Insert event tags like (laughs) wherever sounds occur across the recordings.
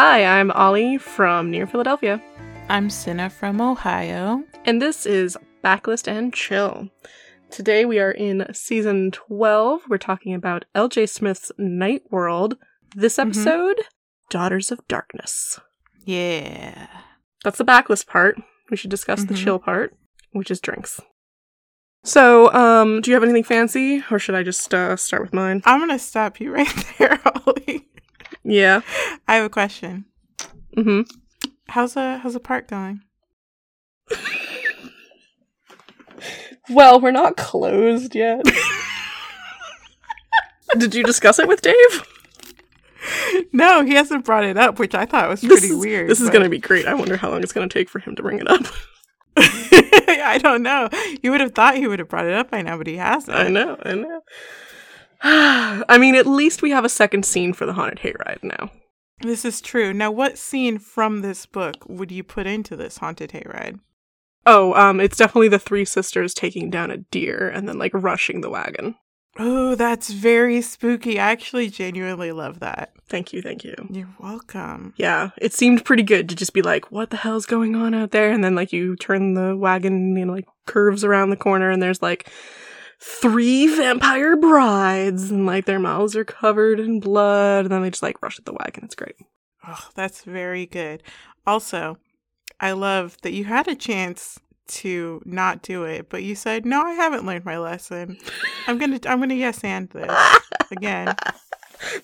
Hi, I'm Ollie from near Philadelphia, I'm Cinna from Ohio. and this is Backlist and Chill. Today we are in season 12. We're talking about LJ Smith's Night World. This Mhm. episode, Daughters of Darkness. Yeah. That's the backlist part. We should discuss the Mhm. chill part, which is drinks. So, um, do you have anything fancy, or should I just uh, start with mine? I'm going to stop you (laughs) right there, Ollie. Yeah. I have a question. Mm-hmm. How's the how's the park going? Well, we're not closed yet. (laughs) Did you discuss it with Dave? no, he hasn't brought it up, which I thought was This pretty is- weird. This is going to be great. I wonder how long it's going to take for him to bring it up. (laughs) I don't know. You would have thought he would have brought it up by now, but he hasn't. I know, I know. (sighs) I mean, at least we have a second scene for the haunted hayride now. This is true. Now, what scene from this book would you put into this haunted hayride? Oh, um, it's definitely the three sisters taking down a deer and then like rushing the wagon. Oh, that's very spooky. I actually genuinely love that. Thank you, thank you. You're welcome. Yeah, it seemed pretty good to just be like, what the hell's going on out there? And then like you turn the wagon, you know, like curves around the corner and there's like three vampire brides and like their mouths are covered in blood and then they just like rush at the wagon. It's great. Oh, that's very good. Also, I love that you had a chance to not do it, but you said, "No, I haven't learned my lesson. I'm gonna, I'm gonna yes and this (laughs) again."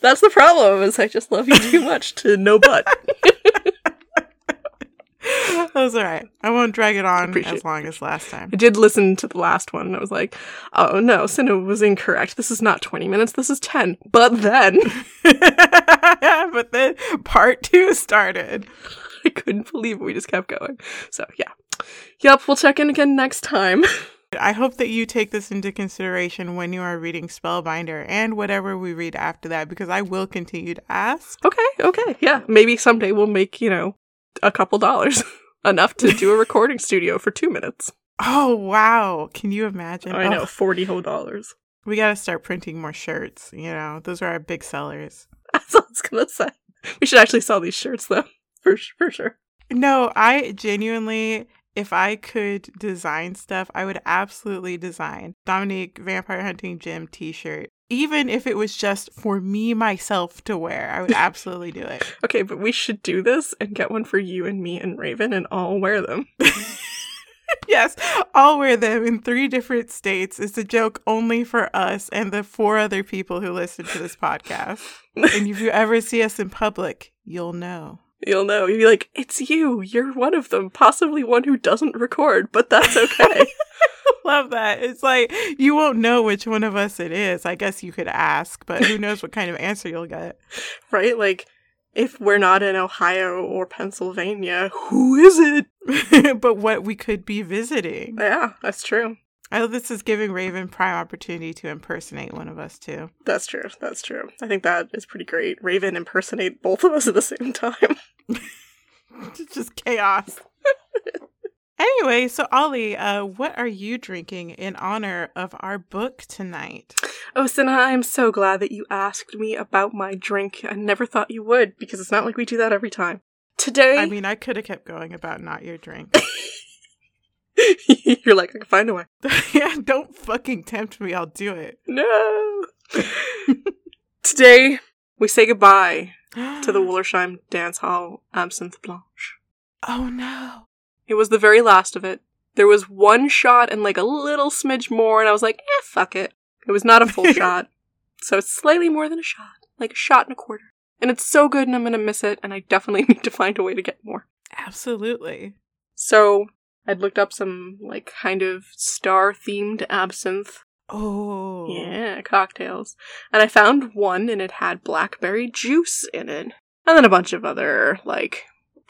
That's the problem is I just love you too much to no but. (laughs) (laughs) That's all right. I won't drag it on Appreciate as long as last time. I did listen to the last one and I was like, oh no, Cinna was incorrect. This is not 20 minutes, this is 10. But then (laughs) but then part two started. I couldn't believe it. We just kept going. So yeah. Yep, we'll check in again next time. (laughs) I hope that you take this into consideration when you are reading Spellbinder and whatever we read after that, because I will continue to ask. Okay, okay. Yeah, maybe someday we'll make, you know, a couple dollars. Enough to do a recording studio for two minutes. (laughs) Oh wow! Can you imagine? I know, Oh, 40 whole dollars. we got to start printing more shirts. You know, those are our big sellers. (laughs) That's what I was gonna say. We should actually sell these shirts though. (laughs) For, for sure. No, I genuinely, if I could design stuff, I would absolutely design Dominique Vampire Hunting Gym T-shirt. Even if it was just for me myself to wear, I would (laughs) absolutely do it. Okay, but we should do this and get one for you and me and Raven and all wear them. (laughs) yes, I'll wear them in three different states. It's a joke only for us and the four other people who listen to this podcast. (laughs) And if you ever see us in public, you'll know. You'll know. You'll be like, it's you. You're one of them. Possibly one who doesn't record, but that's okay. (laughs) Love that. It's like you won't know which one of us it is. I guess you could ask, but who knows what kind of answer you'll get. (laughs) right? Like, if we're not in Ohio or Pennsylvania, who is it? (laughs) but what we could be visiting. Yeah, that's true. I know this is giving Raven prime opportunity to impersonate one of us too. That's true. That's true. I think that is pretty great. Raven impersonate both of us at the same time. (laughs) (laughs) It's just chaos. anyway, so Ollie, uh, what are you drinking in honor of our book tonight? Oh, Cinna, I'm so glad that you asked me about my drink. I never thought you would, because it's not like we do that every time. Today, I mean, I could have kept going about not your drink. (laughs) (laughs) you're like, I can find a way. (laughs) yeah, don't fucking tempt me. I'll do it. No. Today, we say goodbye to the (gasps) Wollersheim Dance Hall Absinthe Blanche. Oh no. It was the very last of it. There was one shot and like a little smidge more, and I was like, eh, fuck it. It was not a full (laughs) shot. So it's slightly more than a shot, like a shot and a quarter. And it's so good, and I'm gonna miss it, and I definitely need to find a way to get more. Absolutely. So I'd looked up some like kind of star themed absinthe Oh. Yeah, cocktails. And I found one and it had blackberry juice in it. And then a bunch of other, like,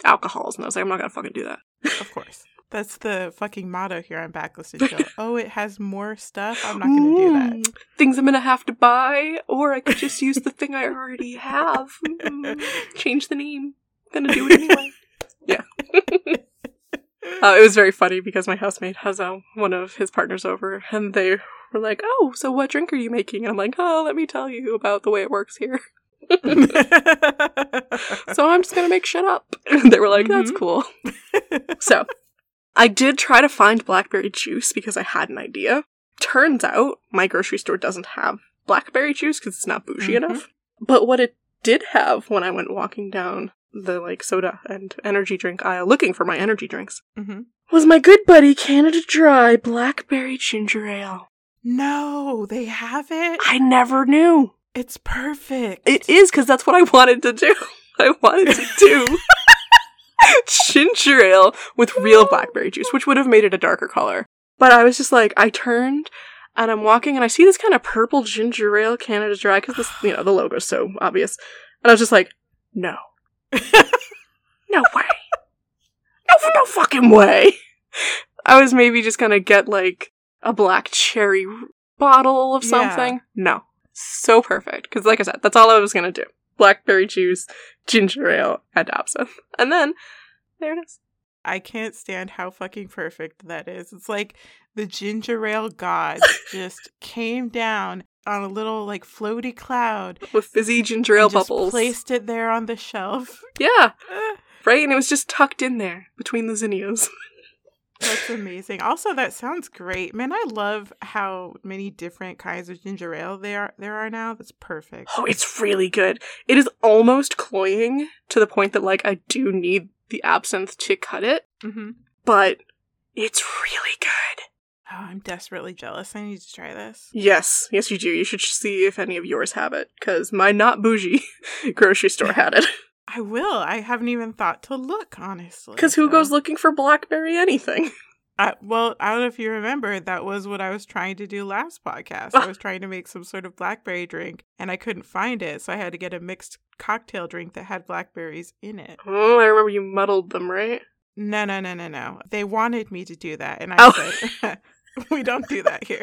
alcohols. And I was like, I'm not gonna fucking do that. Of course. That's the fucking motto here on Backlist and Chill. (laughs) oh, it has more stuff? I'm not going to do that. Mm, Things I'm gonna have to buy, or I could just use the thing I already have. Mm, (laughs) Change the name. Gonna do it anyway. (laughs) yeah. Uh, it was very funny because my housemate has uh, one of his partners over, and they were like, "Oh, so what drink are you making?" And I'm like, "Oh, let me tell you about the way it works here." (laughs) so I'm just gonna make shit up. And (laughs) they were like, that's Mhm. cool. (laughs) So I did try to find blackberry juice because I had an idea. Turns out my grocery store doesn't have blackberry juice because it's not bougie Mhm. enough. But what it did have when I went walking down the like soda and energy drink aisle looking for my energy drinks mm-hmm. was my good buddy Canada Dry blackberry ginger ale. No, they have it. I never knew. It's perfect. It is because that's what I wanted to do. (laughs) I wanted to do (laughs) ginger ale with real blackberry juice, which would have made it a darker color. But I was just like, I turned and I'm walking and I see this kind of purple ginger ale Canada Dry because this, you know, the logo's so obvious. And I was just like, no, (laughs) no way, no, no fucking way. I was maybe just gonna get like a black cherry bottle of Yeah. something. No, so perfect because, like I said, that's all I was gonna do: blackberry juice, ginger ale, and absinthe, and then there it is. I can't stand how fucking perfect that is. It's like the ginger ale god (laughs) just came down on a little like floaty cloud with fizzy ginger ale bubbles. placed it there on the shelf. (laughs) Yeah, (laughs) right, and it was just tucked in there between the zinnias. That's amazing. Also, that sounds great. Man, I love how many different kinds of ginger ale there are there are now. That's perfect. Oh, it's really good. It is almost cloying to the point that like I do need the absinthe to cut it, hmm but it's really good. Oh, I'm desperately jealous. I need to try this. Yes, yes, you do. You should see if any of yours have it, because my not bougie (laughs) grocery store had it. (laughs) I will. I haven't even thought to look, honestly. Because who so- goes looking for blackberry anything? (laughs) I, well, I don't know if you remember, that was what I was trying to do last podcast. I ah. was trying to make some sort of blackberry drink and I couldn't find it. So I had to get a mixed cocktail drink that had blackberries in it. Oh, I remember you muddled them, right? No, no, no, no, no. They wanted me to do that. And I Oh. said, (laughs) we don't do that here.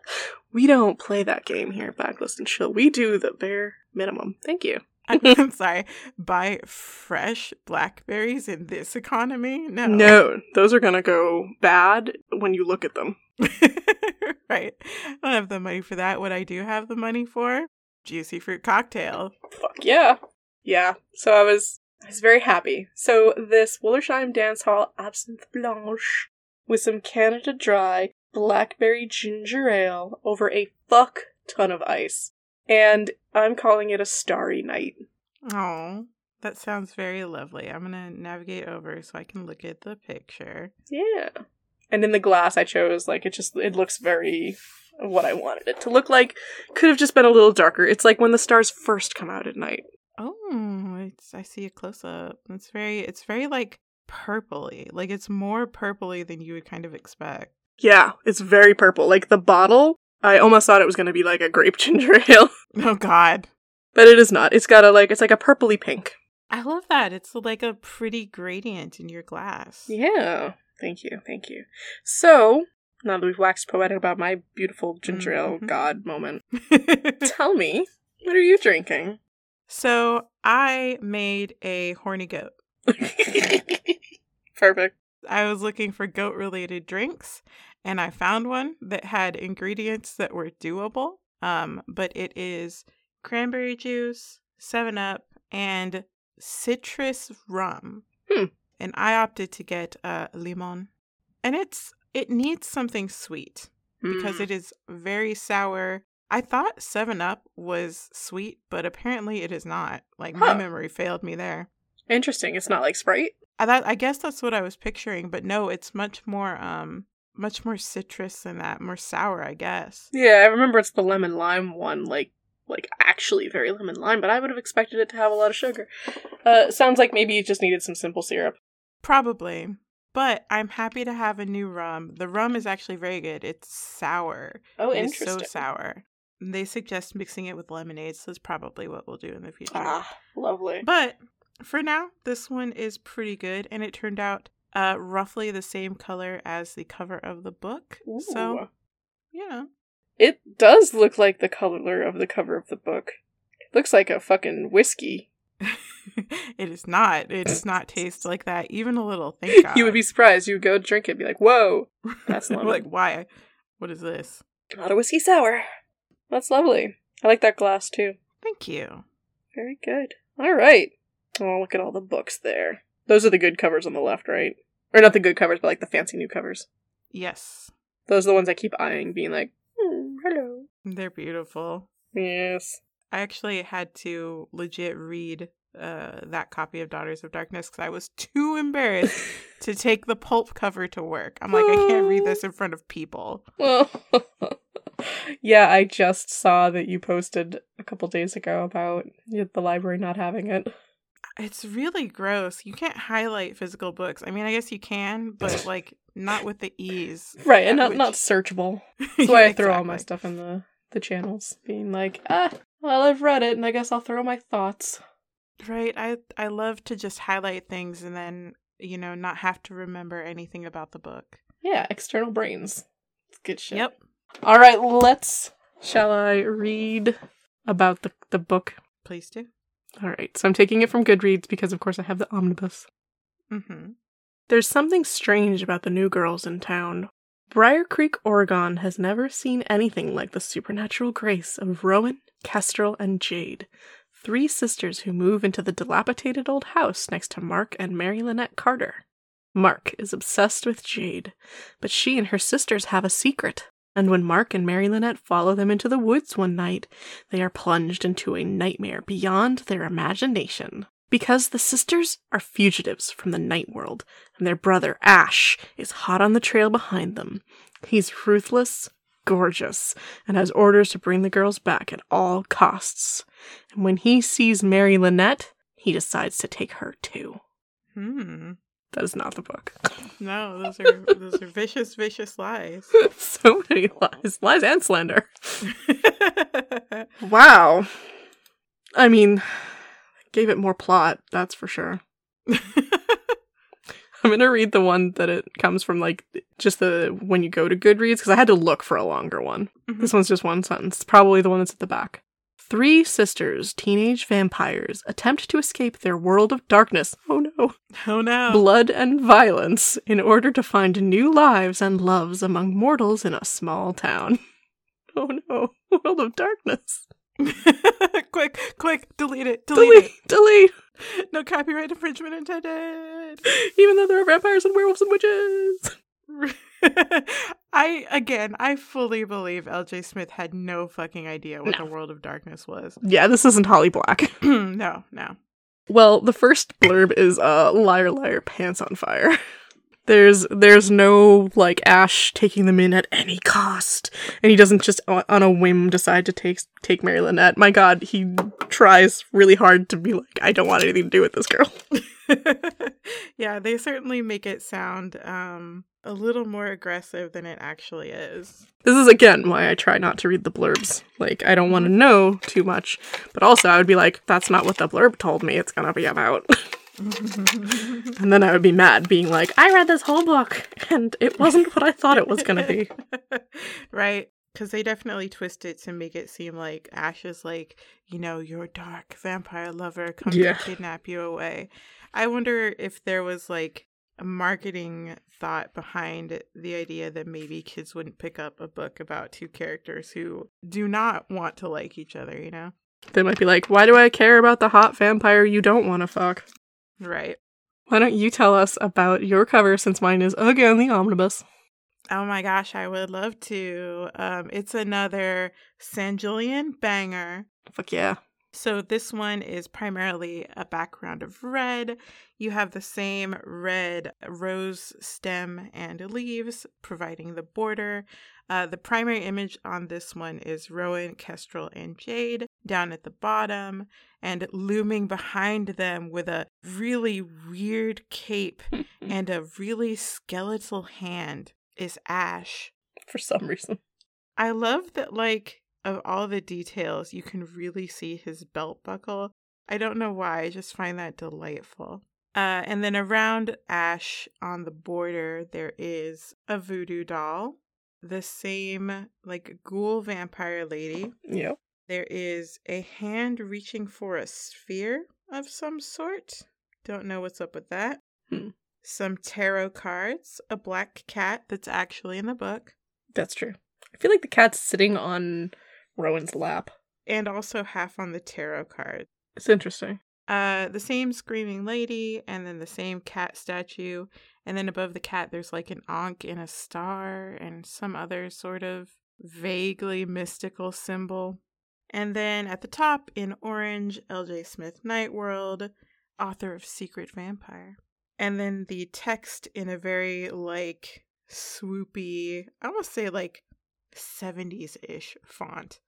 (laughs) we don't play that game here at Backlist and Chill. We do the bare minimum. Thank you. (laughs) I'm sorry. Buy fresh blackberries in this economy? No. No, those are gonna go bad when you look at them. (laughs) right. I don't have the money for that. What I do have the money for? Juicy fruit cocktail. Fuck yeah. Yeah. So I was I was very happy. So this Wollersheim Dance Hall Absinthe Blanche with some Canada Dry blackberry ginger ale over a fuck ton of ice. And I'm calling it a starry night. Oh, that sounds very lovely. I'm gonna navigate over so I can look at the picture. Yeah. And in the glass I chose like it just it looks very what I wanted it to look like. Could have just been a little darker. It's like when the stars first come out at night. Oh, it's I see a close up. It's very it's very like purpley. Like it's more purpley than you would kind of expect. Yeah, it's very purple. Like the bottle, I almost thought it was going to be like a grape (laughs) ginger ale, Oh god. but it is not. It's got a like it's like a purpley pink. I love that. It's like a pretty gradient in your glass. Yeah. Thank you. Thank you. So, now that we've waxed poetic about my beautiful ginger ale Mhm. god moment, (laughs) tell me, what are you drinking? so I made a horny goat. (laughs) Perfect. I was looking for goat related drinks and I found one that had ingredients that were doable. Um, but it is cranberry juice, 7 Up, and citrus rum. Hmm. And I opted to get uh, limon. And it's it needs something sweet because Mm. it is very sour. I thought 7 Up was sweet, but apparently it is not. Like my memory failed me there. Interesting. It's not like Sprite. I thought I guess that's what I was picturing, but no, it's much more um much more citrus than that, more sour, I guess. Yeah, I remember it's the lemon lime one, like like actually very lemon lime, but I would have expected it to have a lot of sugar. Uh, sounds like maybe it just needed some simple syrup. Probably. But I'm happy to have a new rum. The rum is actually very good. It's sour. Oh, It is so sour. They suggest mixing it with lemonade, so that's probably what we'll do in the future. Ah, lovely. But for now, this one is pretty good, and it turned out uh, roughly the same color as the cover of the book. So, Ooh. you know. it does look like the color of the cover of the book. It looks like a fucking whiskey. (laughs) it is not. It does not taste (laughs) like that, even a little. Thank God. (laughs) You would be surprised. You would go drink it, and be like, "Whoa, that's lemon." like, why? What is this? not a whiskey sour." That's lovely. I like that glass too. Thank you. Very good. All right. Oh, look at all the books there. Those are the good covers on the left, right? Or not the good covers, but like the fancy new covers. Yes. Those are the ones I keep eyeing, being like, "Hmm, hello. They're beautiful. Yes. I actually had to legit read uh, that copy of Daughters of Darkness because I was (laughs) too embarrassed to (laughs) take the pulp cover to work. I'm like, I can't read this in front of people. Well, (laughs) yeah, I just saw that you posted a couple days ago about the library not having it. It's really gross. You can't highlight physical books. I mean, I guess you can, but (laughs) like not with the ease. Right, and not which- not searchable. (laughs) That's why Yeah, I throw all my stuff in the the channels, being like, ah, well, I've read it, and I guess I'll throw my thoughts. Right. I I love to just highlight things and then you know not have to remember anything about the book. Yeah, external brains. It's good shit. Yep. All right, let's. Shall I read about the the book? Please do. All right, so I'm taking it from Goodreads because, of course, I have the omnibus. Mm-hmm. There's something strange about the new girls in town. Briar Creek, Oregon has never seen anything like the supernatural grace of Rowan, Kestrel, and Jade, three sisters who move into the dilapidated old house next to Mark and Mary Lynette Carter. Mark is obsessed with Jade, but she and her sisters have a secret, and when Mark and Mary Lynette follow them into the woods one night, they are plunged into a nightmare beyond their imagination. Because the sisters are fugitives from the night world, and their brother Ash is hot on the trail behind them. He's ruthless, gorgeous, and has orders to bring the girls back at all costs. And when he sees Mary Lynette, he decides to take her too. Hmm. That is not the book. (laughs) No, those are those are vicious, vicious lies. (laughs) so many lies, lies and slander. (laughs) Wow. I mean, gave it more plot, that's for sure. I'm gonna read the one that it comes from, like just the when you go to Goodreads, because I had to look for a longer one. Mhm. This one's just one sentence, probably the one that's at the back. Three sisters, teenage vampires, attempt to escape their world of darkness. Oh no. oh no. Blood and violence in order to find new lives and loves among mortals in a small town. (laughs) Oh no. World of darkness. (laughs) quick, quick, delete it, delete, Delete, delete. No copyright infringement intended. Even though there are vampires and werewolves and witches. (laughs) I again, I fully believe L.J. Smith had no fucking idea what No. the world of darkness was. Yeah, this isn't Holly Black. (clears throat) no, no. Well, the first blurb is uh liar liar pants on fire. (laughs) There's there's no like Ash taking them in at any cost, and he doesn't just on a whim decide to take take Mary Lynette. My God, he tries really hard to be like, I don't want anything to do with this girl. (laughs) yeah, they certainly make it sound um a little more aggressive than it actually is. This is again why I try not to read the blurbs. Like I don't want to know too much, but also I would be like, that's not what the blurb told me it's gonna be about. (laughs) (laughs) and then I would be mad, being like, I read this whole book and it wasn't what I thought it was gonna be. (laughs) right. Because they definitely twist it to make it seem like Ash is like, you know, your dark vampire lover comes Yeah. to kidnap you away. I wonder if there was like a marketing thought behind the idea that maybe kids wouldn't pick up a book about two characters who do not want to like each other, you know? They might be like, why do I care about the hot vampire you don't want to fuck? Right. Why don't you tell us about your cover since mine is again the omnibus? Oh my gosh, I would love to. Um, it's another San Julian banger. Fuck yeah. So this one is primarily a background of red. You have the same red rose stem and leaves providing the border. Uh, the primary image on this one is Rowan, Kestrel, and Jade down at the bottom, and looming behind them with a really weird cape (laughs) and a really skeletal hand is Ash. For some reason. I love that, like, of all the details, you can really see his belt buckle. I don't know why, I just find that delightful. Uh, and then around Ash on the border, there is a voodoo doll, the same, like, ghoul vampire lady. Yep. There is a hand reaching for a sphere of some sort. Don't know what's up with that. Hmm. Some tarot cards, a black cat that's actually in the book. That's true. I feel like the cat's sitting on Rowan's lap. and also half on the tarot card. It's interesting. Uh, the same screaming lady, and then the same cat statue, and then above the cat, there's like an ankh and a star, and some other sort of vaguely mystical symbol. And then at the top, in orange, L.J. Smith Nightworld, author of Secret Vampire. And then the text in a very like swoopy, I almost say like 70s ish font.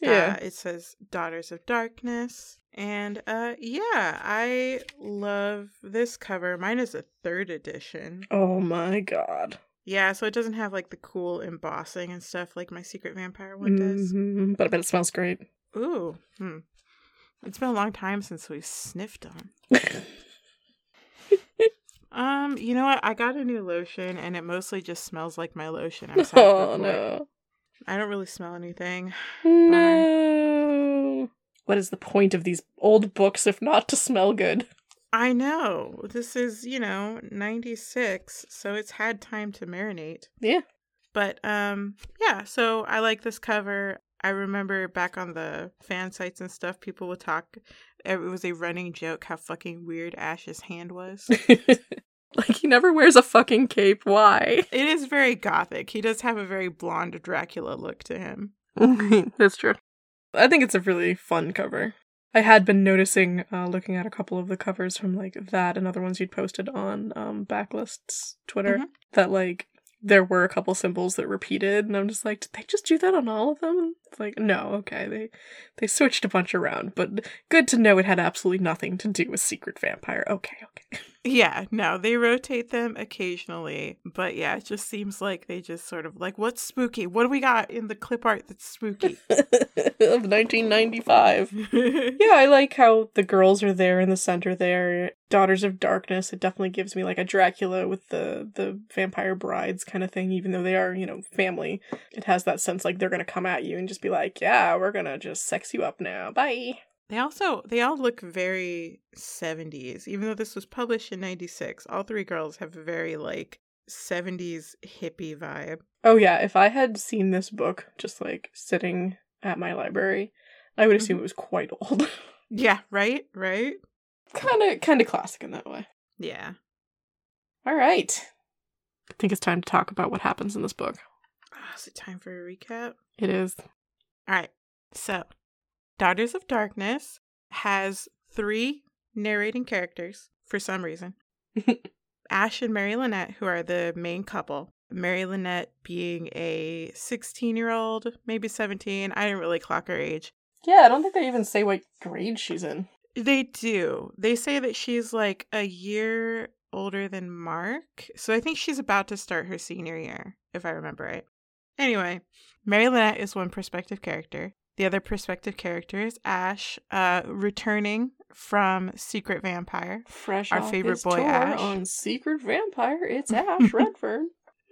Yeah. Uh, it says Daughters of Darkness. And uh yeah, I love this cover. Mine is a third edition. oh my god. Yeah, so it doesn't have like the cool embossing and stuff like my Secret Vampire one does. Mhm, But I bet it smells great. Ooh. Hmm. It's been a long time since we sniffed on. (laughs) Um, you know what? I got a new lotion and it mostly just smells like my lotion. (laughs) I oh no. I don't really smell anything. (sighs) No. What is the point of these old books if not to smell good? I know. This is, you know, 96, so it's had time to marinate. Yeah. But um yeah, so I like this cover. I remember back on the fan sites and stuff, people would talk it was a running joke how fucking weird Ash's hand was. (laughs) like he never wears a fucking cape. Why? (laughs) it is very gothic. He does have a very blonde Dracula look to him. (laughs) That's true. I think it's a really fun cover. I had been noticing, uh, looking at a couple of the covers from like that and other ones you'd posted on um, Backlist's Twitter, Mhm. that like there were a couple symbols that repeated, and I'm just like, did they just do that on all of them? It's like, no, okay, they they switched a bunch around, but good to know it had absolutely nothing to do with Secret Vampire. Okay, okay. (laughs) Yeah, no, they rotate them occasionally, but yeah, it just seems like they just sort of like, what's spooky? What do we got in the clip art that's spooky? (laughs) of 1995. (laughs) Yeah, I like how the girls are there in the center there. Daughters of Darkness. It definitely gives me like a Dracula with the the vampire brides kind of thing, even though they are, you know, family. It has that sense like they're gonna come at you and just be like, Yeah, we're gonna just sex you up now. Bye. They also they all look very 70s. Even though this was published in 96, all three girls have a very like 70s hippie vibe. Oh yeah, if I had seen this book just like sitting at my library, I would assume it was quite old. (laughs) Yeah, right? Right? kinda kinda classic in that way. Yeah. All right. I think it's time to talk about what happens in this book. Ah, is it time for a recap? It is. All right. So, Daughters of Darkness has three narrating characters for some reason. (laughs) Ash and Mary Lynette, who are the main couple. Mary Lynette being a 16 year old, maybe 17. I didn't really clock her age. Yeah, I don't think they even say what grade she's in. They do. They say that she's like a year older than Mark. So I think she's about to start her senior year, if I remember right. Anyway, Mary Lynette is one perspective character. The other perspective character is Ash, uh, returning from Secret Vampire. Fresh Our favorite boy, Ash. on Secret Vampire. It's (laughs) Ash Redfern.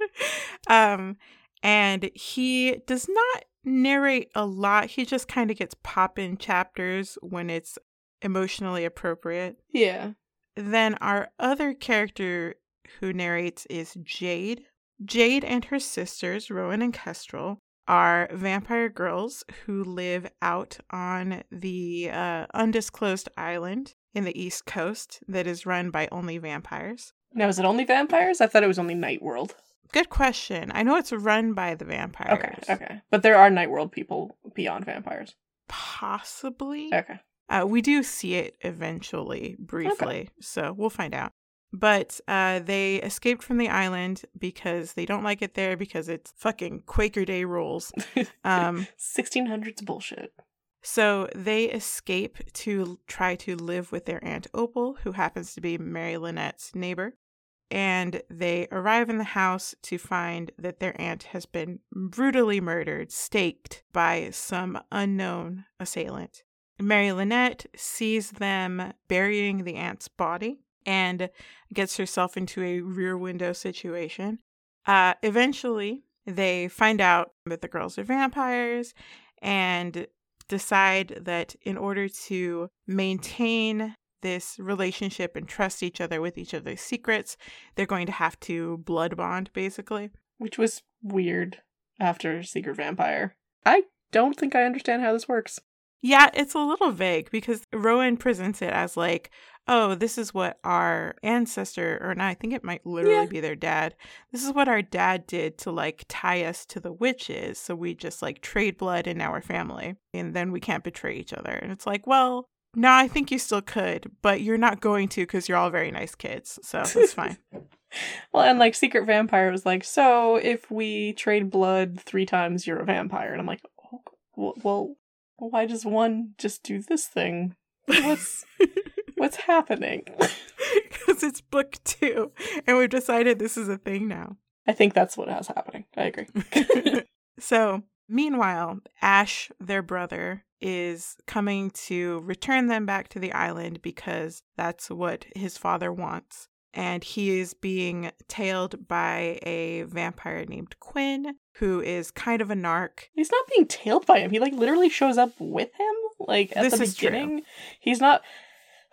(laughs) um, and he does not narrate a lot. He just kind of gets pop in chapters when it's emotionally appropriate. Yeah. Then our other character who narrates is Jade. Jade and her sisters, Rowan and Kestrel, are vampire girls who live out on the uh, undisclosed island in the East Coast that is run by only vampires. Now, is it only vampires? I thought it was only Night World. Good question. I know it's run by the vampires. Okay, okay. But there are Night World people beyond vampires. Possibly. Okay. Uh, we do see it eventually, briefly, so we'll find out. But uh, they escaped from the island because they don't like it there because it's fucking Quaker Day rules. (laughs) Um, 1600s bullshit. so they escape to try to live with their Aunt Opal, who happens to be Mary Lynette's neighbor. And they arrive in the house to find that their aunt has been brutally murdered, staked by some unknown assailant. Mary Lynette sees them burying the aunt's body and gets herself into a rear window situation. Uh, eventually, they find out that the girls are vampires and decide that in order to maintain this relationship and trust each other with each other's secrets, they're going to have to blood bond, basically. Which was weird after Secret Vampire. I don't think I understand how this works. Yeah, it's a little vague because Rowan presents it as like, oh, this is what our ancestor, or not, I think it might literally Yeah. be their dad. This is what our dad did to like tie us to the witches. So we just like trade blood in our family and then we can't betray each other. And it's like, well, no, I think you still could, but you're not going to because you're all very nice kids. So that's fine. (laughs) Well, and like Secret Vampire was like, so if we trade blood three times, you're a vampire. And I'm like, oh, well, well, why does one just do this thing? What's (laughs) what's happening? (laughs) Because it's book two. And we've decided this is a thing now. I think that's what has happening. I agree. (laughs) (laughs) so, meanwhile, Ash, their brother, is coming to return them back to the island because that's what his father wants. And he is being tailed by a vampire named Quinn, who is kind of a narc. He's not being tailed by him. He like literally shows up with him. Like at This the is true. beginning. He's not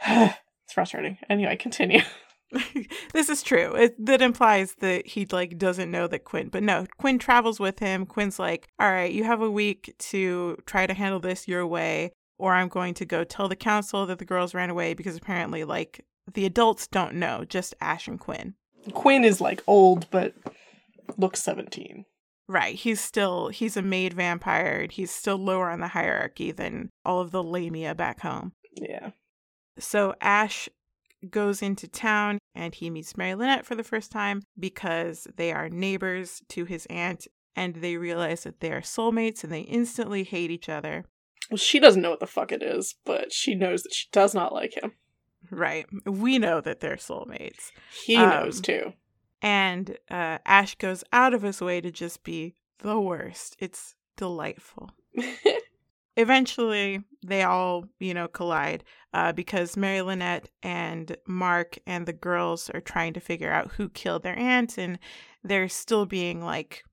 it's frustrating. Anyway, continue. (laughs) (laughs) this is true. It, that implies that he like doesn't know that Quinn, but no, Quinn travels with him. Quinn's like, "All right, you have a week to try to handle this your way, or I'm going to go tell the council that the girls ran away because apparently, like, the adults don't know, just Ash and Quinn." Quinn is like old but looks 17. Right. He's still he's a made vampire. He's still lower on the hierarchy than all of the Lamia back home. Yeah. So Ash goes into town and he meets Mary Lynette for the first time because they are neighbors to his aunt and they realize that they are soulmates and they instantly hate each other. Well, she doesn't know what the fuck it is, but she knows that she does not like him. Right. We know that they're soulmates. He Um, knows too. And uh, Ash goes out of his way to just be the worst. It's delightful. (laughs) eventually they all you know collide uh, because mary lynette and mark and the girls are trying to figure out who killed their aunt and they're still being like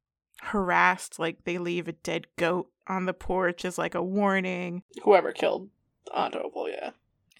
harassed like they leave a dead goat on the porch as like a warning Whoever killed Aunt Opal, yeah.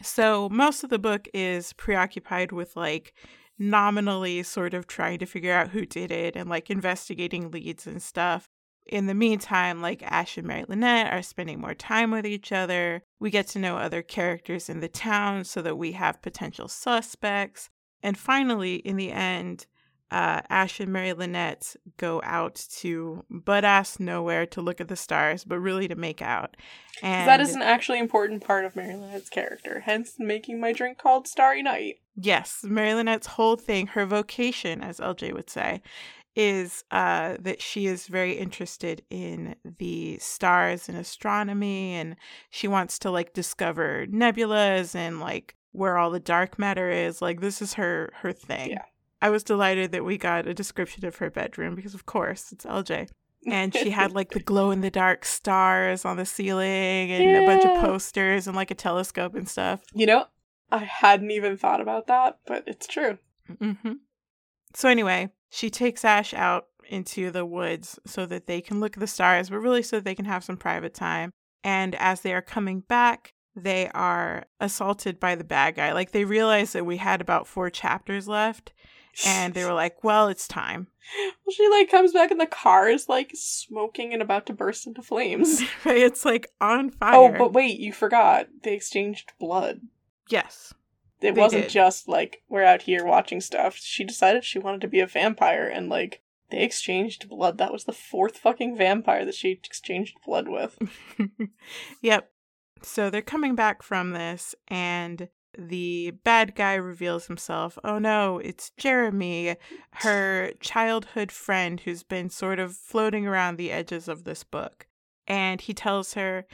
so most of the book is preoccupied with like nominally sort of trying to figure out who did it and like investigating leads and stuff. In the meantime, like Ash and Mary Lynette are spending more time with each other. We get to know other characters in the town so that we have potential suspects. And finally, in the end, uh, Ash and Mary Lynette go out to butt ass nowhere to look at the stars, but really to make out. And that is an actually important part of Mary Lynette's character, hence making my drink called Starry Night. Yes, Mary Lynette's whole thing, her vocation, as LJ would say, is uh, that she is very interested in the stars and astronomy, and she wants to like discover nebulas and like where all the dark matter is. Like this is her her thing. Yeah. I was delighted that we got a description of her bedroom because, of course, it's LJ. And she had like the (laughs) glow in the dark stars on the ceiling and a bunch of posters and like a telescope and stuff. You know, I hadn't even thought about that, but it's true. hmm So anyway, she takes Ash out into the woods so that they can look at the stars, but really so that they can have some private time. And as they are coming back, they are assaulted by the bad guy. Like they realize that we had about four chapters left, and they were like, "Well, it's time." Well, she like comes back and the car is like smoking and about to burst into flames. Right? (laughs) It's like on oh, fire. oh, but wait, you forgot. They exchanged blood. yes, It They wasn't did. just like we're out here watching stuff. She decided she wanted to be a vampire and like they exchanged blood. That was the fourth fucking vampire that she exchanged blood with. (laughs) yep. So they're coming back from this, and the bad guy reveals himself. Oh no, it's Jeremy, her childhood friend who's been sort of floating around the edges of this book. And he tells her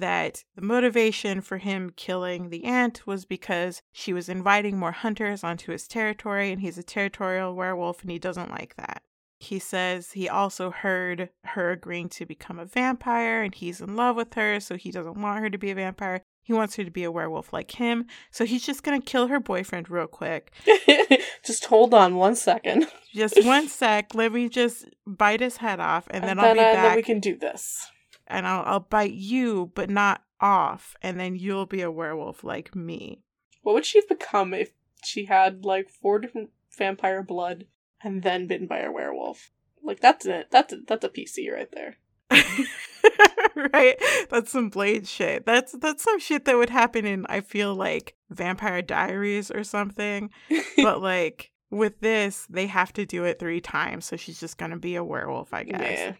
that the motivation for him killing the aunt was because she was inviting more hunters onto his territory, and he's a territorial werewolf and he doesn't like that. He says he also heard her agreeing to become a vampire and he's in love with her, so he doesn't want her to be a vampire. He wants her to be a werewolf like him. So he's just going to kill her boyfriend real quick. (laughs) just hold on one second, Just one (laughs) sec. Let me just bite his head off and, then I'll be uh, back then we can do this. And I'll, I'll bite you, but not off. And then you'll be a werewolf like me. What would she have become if she had like four different vampire blood and then bitten by a werewolf? Like that's it. That's a, that's a PC right there. (laughs) right? That's some Blade shit. That's that's some shit that would happen in I feel like Vampire Diaries or something. (laughs) but like with this, they have to do it three times, so she's just gonna be a werewolf, I guess. Yeah.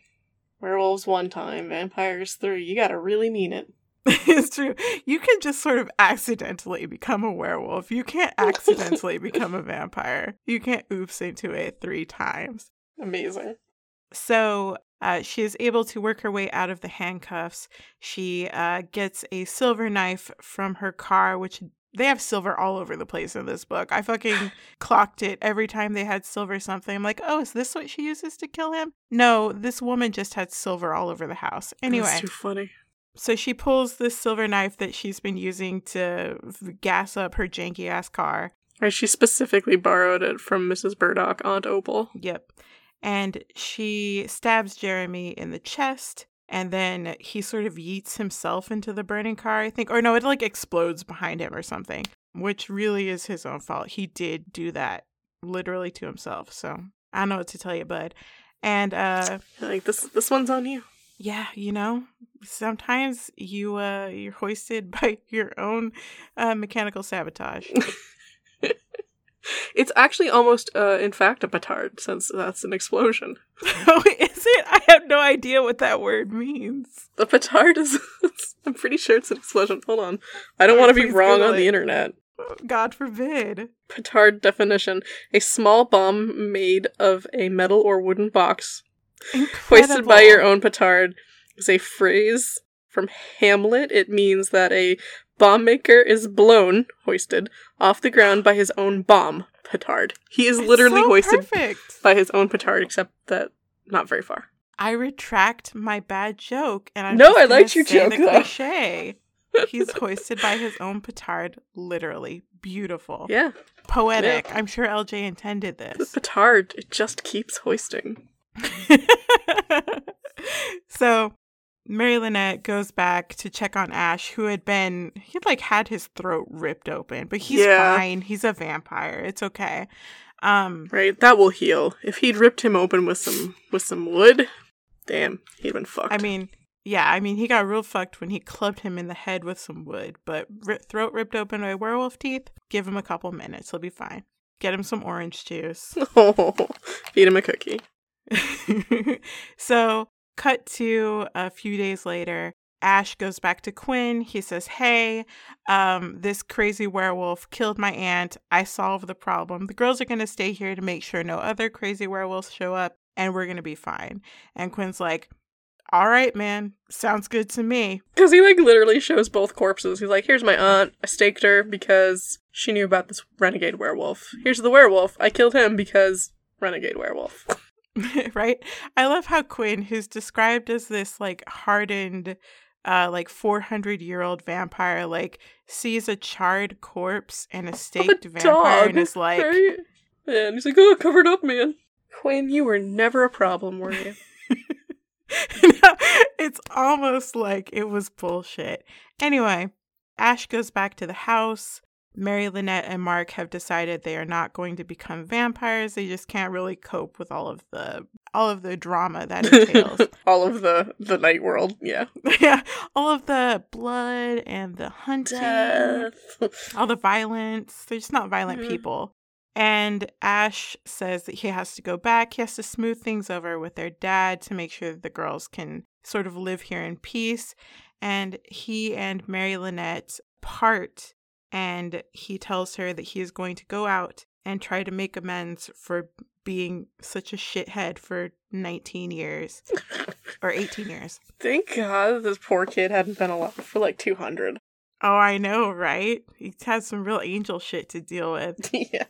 Werewolves one time, vampires three. You gotta really mean it. (laughs) it's true. You can just sort of accidentally become a werewolf. You can't (laughs) accidentally become a vampire. You can't oops into it three times. Amazing. So uh, she is able to work her way out of the handcuffs. She uh, gets a silver knife from her car, which they have silver all over the place in this book. I fucking (sighs) clocked it every time they had silver something. I'm like, oh, is this what she uses to kill him? No, this woman just had silver all over the house. Anyway, That's too funny. so she pulls this silver knife that she's been using to gas up her janky ass car. Right, she specifically borrowed it from Mrs. Burdock, Aunt Opal. Yep. And she stabs Jeremy in the chest. And then he sort of yeets himself into the burning car, I think. Or no, it like explodes behind him or something, which really is his own fault. He did do that literally to himself. So I don't know what to tell you, bud. And uh Like this, this one's on you. yeah, you know, sometimes you uh you're hoisted (laughs) by your own uh mechanical sabotage. (laughs) It's actually almost, uh, in fact, a petard, since that's an explosion. (laughs) oh, is it? I have no idea what that word means. The petard is. (laughs) I'm pretty sure it's an explosion. Hold on. I don't Alright, want to be wrong on the internet. God forbid. Petard definition a small bomb made of a metal or wooden box, hoisted by your own petard, is a phrase from Hamlet. It means that a bomb maker is blown, hoisted, off the ground by his own bomb petard. He is It's literally so hoisted Perfect. by his own petard, except that not very far. I retract my bad joke, and I'm No, I liked your joke, The cliche. (laughs) He's hoisted by his own petard. Literally beautiful, Yeah, poetic. I'm sure LJ intended the this. petard it just keeps hoisting. (laughs) so Mary Lynette goes back to check on Ash, who had been he'd like had his throat ripped open, but he's Yeah. fine. He's a vampire. It's okay. Um Right, that will heal. If he'd ripped him open with some with some wood, damn, he'd been fucked. I mean, yeah, I mean he got real fucked when he clubbed him in the head with some wood, but ri- throat ripped open by werewolf teeth, give him a couple minutes, he'll be fine. Get him some orange juice. oh, (laughs) feed him a cookie. (laughs) so, cut to a few days later. Ash goes back to Quinn. He says, Hey, um, this crazy werewolf killed my aunt. I solved the problem. The girls are going to stay here to make sure no other crazy werewolves show up, and we're going to be fine. And Quinn's like, All right, man. Sounds good to me. Because he like literally shows both corpses. He's like, "Here's my aunt. I staked her because she knew about this renegade werewolf. Here's the werewolf. I killed him because renegade werewolf." (laughs) right? I love how Quinn, who's described as this like hardened, uh, like 400 year old vampire, like sees a charred corpse and a (laughs) staked A vampire and is like, right? Yeah, and he's like, "Oh, covered up, man." Quinn, you were never a problem, were you? (laughs) it's almost like it was bullshit. Anyway, Ash goes back to the house. Mary Lynette and Mark have decided they are not going to become vampires. They just can't really cope with all of the all of the drama that (laughs) entails. All of the the night world, yeah. (laughs) yeah, all of the blood and the hunting, Death. all the violence. They're just not violent Mhm. people. And Ash says that he has to go back. He has to smooth things over with their dad to make sure that the girls can sort of live here in peace. And he and Mary Lynette part, and he tells her that he is going to go out and try to make amends for being such a shithead for 19 years (laughs) or 18 years. Thank God this poor kid hadn't been alive for like 200. Oh, I know, right? He's had some real angel shit to deal with. (laughs) yeah.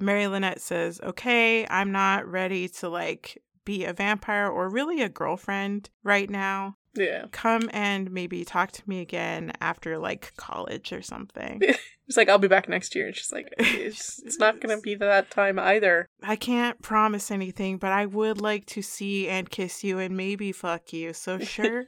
Mary Lynette says, Okay, I'm not ready to like be a vampire or really a girlfriend right now. Yeah. Come and maybe talk to me again after like college or something. (laughs) it's like, I'll be back next year. And she's like, it's, it's not going to be that time either. I can't promise anything, but I would like to see and kiss you and maybe fuck you. So (laughs) sure,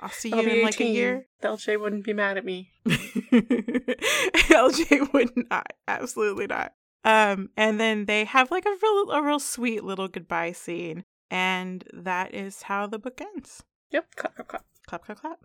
I'll see you I'll in like a 18. year. LJ wouldn't be mad at me. (laughs) LJ would not. Absolutely not. Um, and then they have like a real a real sweet little goodbye scene. And that is how the book ends. Yep. Cut, cut, cut. Clap, clap, clap.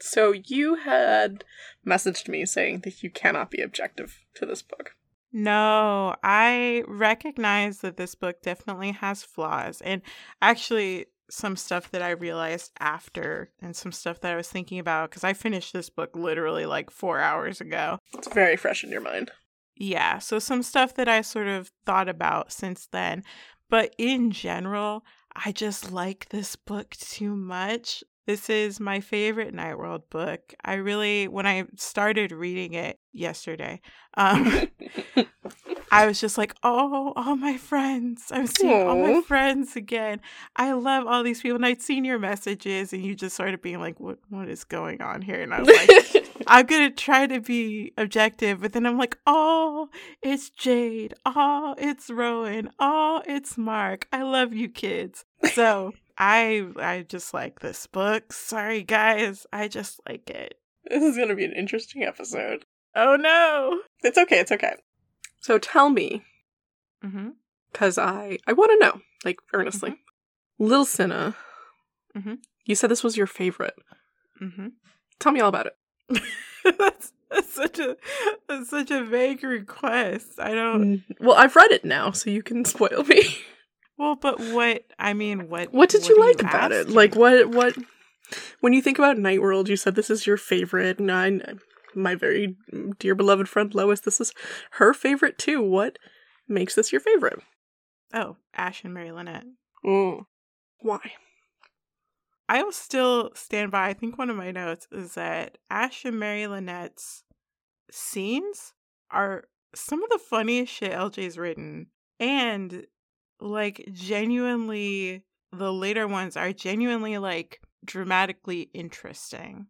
So you had messaged me saying that you cannot be objective to this book. No, I recognize that this book definitely has flaws. And actually, some stuff that I realized after and some stuff that I was thinking about because I finished this book literally like four hours ago. It's very fresh in your mind. Yeah, so some stuff that I sort of thought about since then. But in general, I just like this book too much. This is my favorite Night World book. I really, when I started reading it yesterday, um, (laughs) (laughs) I was just like, oh, all my friends. I'm seeing Aww. all my friends again. I love all these people. And I'd seen your messages and you just started being like, what, what is going on here? And I was like, (laughs) I'm going to try to be objective. But then I'm like, oh, it's Jade. Oh, it's Rowan. Oh, it's Mark. I love you kids. So I I just like this book. Sorry guys, I just like it. This is going to be an interesting episode. Oh no. It's okay, it's okay. So tell me. Mhm. Cuz I I want to know, like earnestly. Mm-hmm. Lil Cinna. Mhm. You said this was your favorite. Mhm. Tell me all about it. (laughs) that's, that's such a that's such a vague request. I don't mm, Well, I've read it now, so you can (laughs) spoil me. Well, but what I mean, what what did what you like you about asking? it? Like what what when you think about Night World, you said this is your favorite, and I, my very dear beloved friend Lois, this is her favorite too. What makes this your favorite? Oh, Ash and Mary Lynette. Mm. Why? I will still stand by. I think one of my notes is that Ash and Mary Lynette's scenes are some of the funniest shit LJ's written. And like genuinely the later ones are genuinely like dramatically interesting.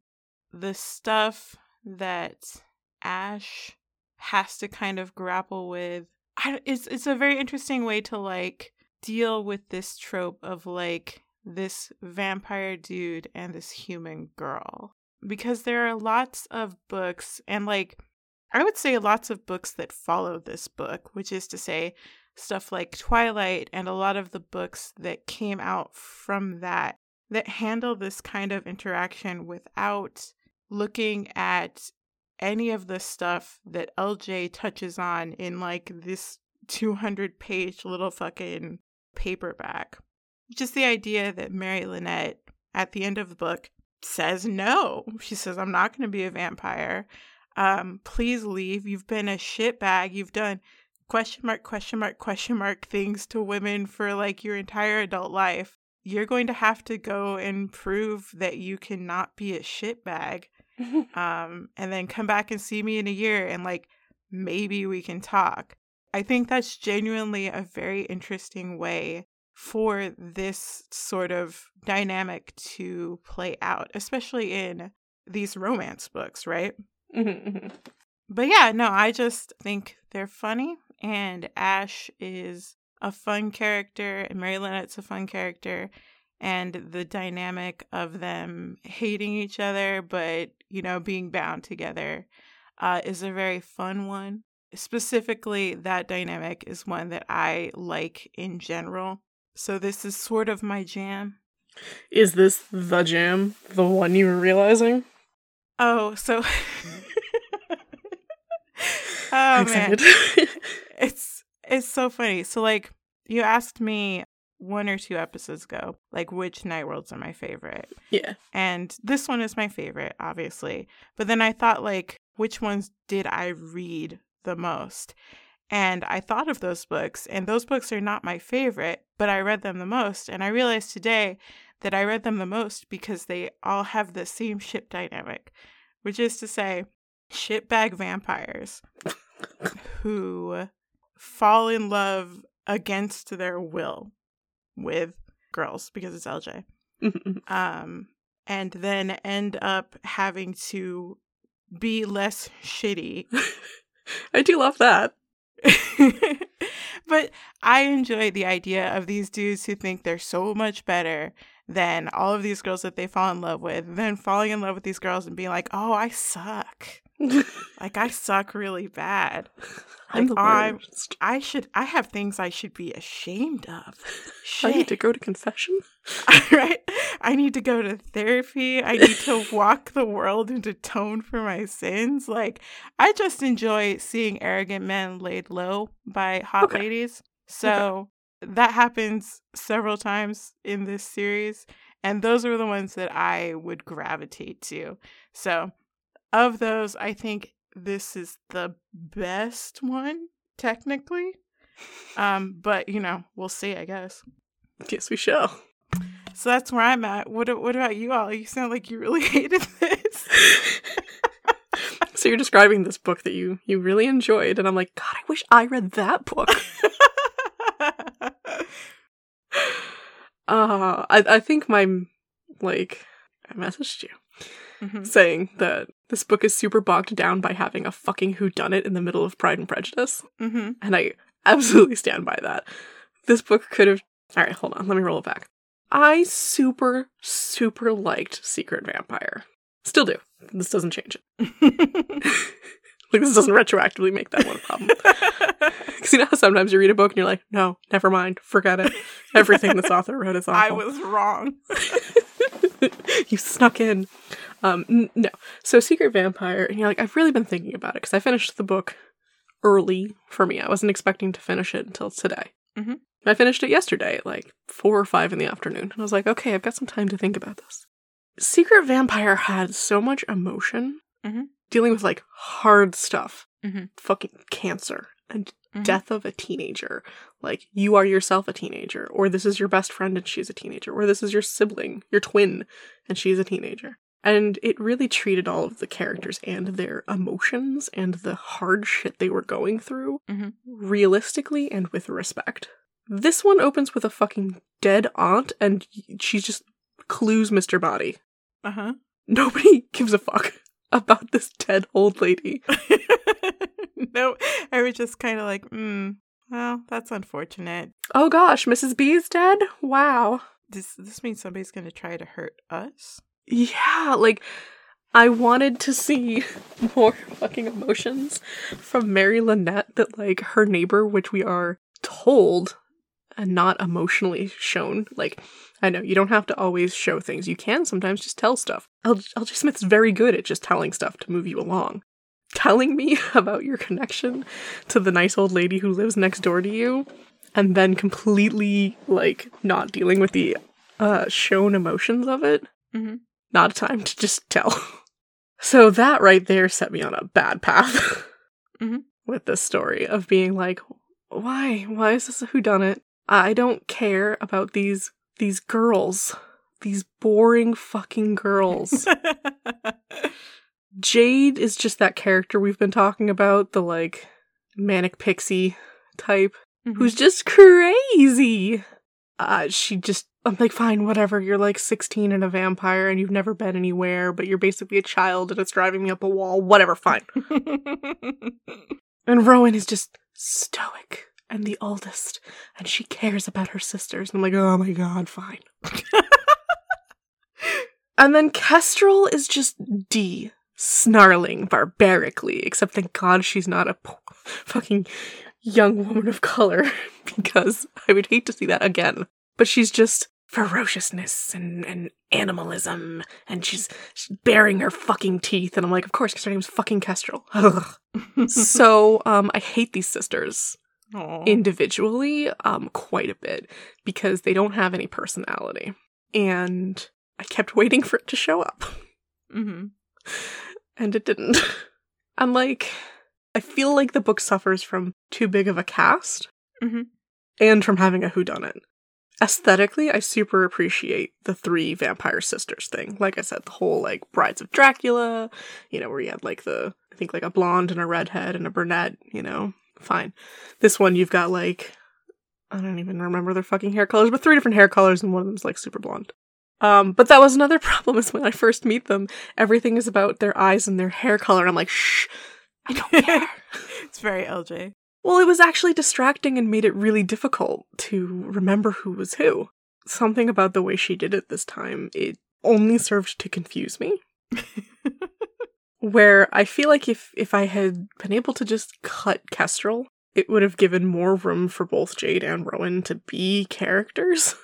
The stuff that Ash has to kind of grapple with I, it's it's a very interesting way to like deal with this trope of like this vampire dude and this human girl. Because there are lots of books and like I would say lots of books that follow this book, which is to say stuff like Twilight and a lot of the books that came out from that that handle this kind of interaction without looking at any of the stuff that LJ touches on in like this (laughs) 200 page little fucking paperback. Just the idea that Mary Lynette at the end of the book says no. She says, I'm not going to be a vampire. Um, please leave. You've been a shitbag. You've done question mark, question mark, question mark things to women for like your entire adult life, you're going to have to go and prove that you cannot be a shitbag. (laughs) um, and then come back and see me in a year and like maybe we can talk. I think that's genuinely a very interesting way for this sort of dynamic to play out, especially in these romance books, right? Mm-hmm, mm-hmm. But yeah, no, I just think they're funny and Ash is a fun character, and Mary Lynette's a fun character, and the dynamic of them hating each other, but you know, being bound together, uh, is a very fun one. Specifically, that dynamic is one that I like in general. So this is sort of my jam. Is this the jam? The one you were realizing? Oh, so (laughs) Oh man. (laughs) it's it's so funny. So like you asked me one or two episodes ago, like which night worlds are my favorite. Yeah. And this one is my favorite, obviously. But then I thought like which ones did I read the most? And I thought of those books, and those books are not my favorite, but I read them the most. And I realized today that I read them the most because they all have the same ship dynamic, which is to say, shitbag vampires (laughs) who fall in love against their will with girls because it's LJ. (laughs) um, and then end up having to be less shitty. (laughs) I do love that. (laughs) but I enjoy the idea of these dudes who think they're so much better than all of these girls that they fall in love with, then falling in love with these girls and being like, oh, I suck. (laughs) Like I suck really bad. I'm the Like, I'm- worst. I should I have things I should be ashamed of. (laughs) I need to go to confession. (laughs) right? I need to go to therapy. I need to walk the world and atone for my sins. Like, I just enjoy seeing arrogant men laid low by hot Okay. ladies. So that happens several times in this series. And those are the ones that I would gravitate to. So, of those, I think this is the best one, technically. Um, but you know, we'll see, I guess. Yes, we shall. So that's where I'm at. What What about you all? You sound like you really (laughs) hated this. (laughs) so you're describing this book that you you really enjoyed, and I'm like, God, I wish I read that book. (laughs) Uh, I I think my like I messaged you Mhm. saying that this book is super bogged down by having a fucking whodunit in the middle of Pride and Prejudice, Mhm. and I absolutely stand by that. This book could have. All right, hold on. Let me roll it back. I super super liked Secret Vampire. Still do. This doesn't change it. (laughs) Like this doesn't retroactively make that one a problem. (laughs) Because you know how sometimes you read a book and you're like, no, never mind, forget it. Everything this author wrote is (laughs) awful. I was wrong. you snuck in. Um, n- no. So Secret Vampire, and you're like, I've really been thinking about it because I finished the book early for me. I wasn't expecting to finish it until today. Mhm. I finished it yesterday at like four or five in the afternoon, and I was like, okay, I've got some time to think about this. Secret Vampire had so much emotion, Mhm. dealing with like hard stuff, Mhm. fucking cancer and Mhm. death of a teenager. Like you are yourself a teenager, or this is your best friend and she's a teenager, or this is your sibling, your twin, and she's a teenager. And it really treated all of the characters and their emotions and the hard shit they were going through Mhm. realistically and with respect. This one opens with a fucking dead aunt and she just clues Mr. Body. Uh huh. Nobody (laughs) gives a fuck about this dead old lady. (laughs) no, I was just kind of like, mm, well, that's unfortunate. Oh gosh, Mrs. B is dead? Wow. This this means somebody's gonna try to hurt us. Yeah, like I wanted to see (laughs) more fucking emotions from Mary Lynette that like her neighbor, which we are told and not emotionally shown. Like I know you don't have to always show things. You can sometimes just tell stuff. L- Smith's very good at just telling stuff to move you along. Telling me (laughs) about your connection to the nice old lady who lives next door to you and then completely like not dealing with the uh shown emotions of it Mhm. Not a time to just tell. (laughs) So that right there set me on a bad path (laughs) Mhm. with this story of being like, why? Why is this a whodunit? I don't care about these these girls. These boring fucking girls. (laughs) Jade is just that character we've been talking about, the like manic pixie type Mhm. who's just crazy. Uh, she just, I'm like, fine, whatever. You're like 16 and a vampire and you've never been anywhere, but you're basically a child and it's driving me up a wall. Whatever, fine. (laughs) And Rowan is just stoic and the oldest, and she cares about her sisters. And I'm like, oh my god, fine. (laughs) and then Kestrel is just D, snarling barbarically, except thank god she's not a fucking young woman of color, (laughs) because I would hate to see that again. But she's just ferociousness and, and animalism, and she's, she's baring her fucking teeth. And I'm like, of course, because her name's fucking Kestrel. So um i hate these sisters Aw. individually um quite a bit because they don't have any personality and i kept waiting for it to show up Mhm. and it didn't i'm like i feel like the book suffers from too big of a cast Mhm. and from having a whodunit aesthetically i super appreciate the three vampire sisters thing. Like i said the whole like brides of dracula you know where you had like the i think like a blonde and a redhead and a brunette you know fine. This one you've got like i don't even remember their fucking hair colors but three different hair colors and one of them's like super blonde. Um but that was another (laughs) problem is when i first meet them everything is about their eyes and their hair color i'm like shh i don't (laughs) care. It's very LJ. Well, it was actually distracting and made it really difficult to remember who was who. Something about the way she did it this time, it only served to confuse me. (laughs) where I feel like if if I had been able to just cut Kestrel, it would have given more room for both Jade and Rowan to be characters.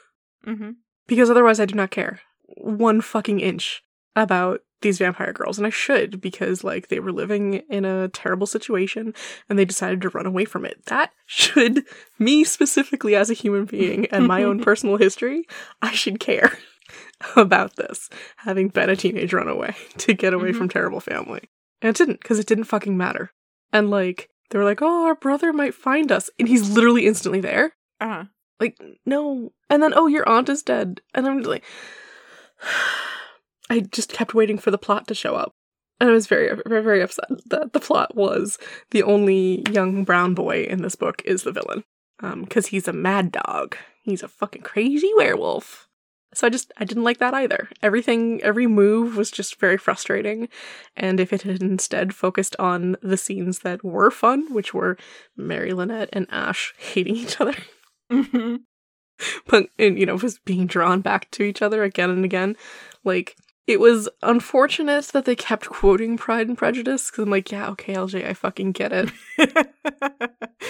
Mm-hmm. because otherwise I do not care one fucking inch about these vampire girls and I should because like they were living in a terrible situation and they decided to run away from it. That should me specifically as a human being and my own personal history, I should care about this having been a teenage runaway to get away Mhm. from terrible family. And it didn't because it didn't fucking matter. And like they were like, "Oh, our brother might find us." And he's literally instantly there. Uh-huh. Like, no. And then, oh, your aunt is dead. And I'm like, I just kept waiting for the plot to show up. And I was very, very, very upset that the plot was the only young brown boy in this book is the villain. Um, because he's a mad dog. He's a fucking crazy werewolf. So I just, I didn't like that either. Everything, every move was just very frustrating. And if it had instead focused on the scenes that were fun, which were Mary Lynette and Ash hating each other, (laughs) Mm-hmm. but and you know was being drawn back to each other again and again like it was unfortunate that they kept quoting pride and prejudice because i'm like yeah okay lj i fucking get it. (laughs)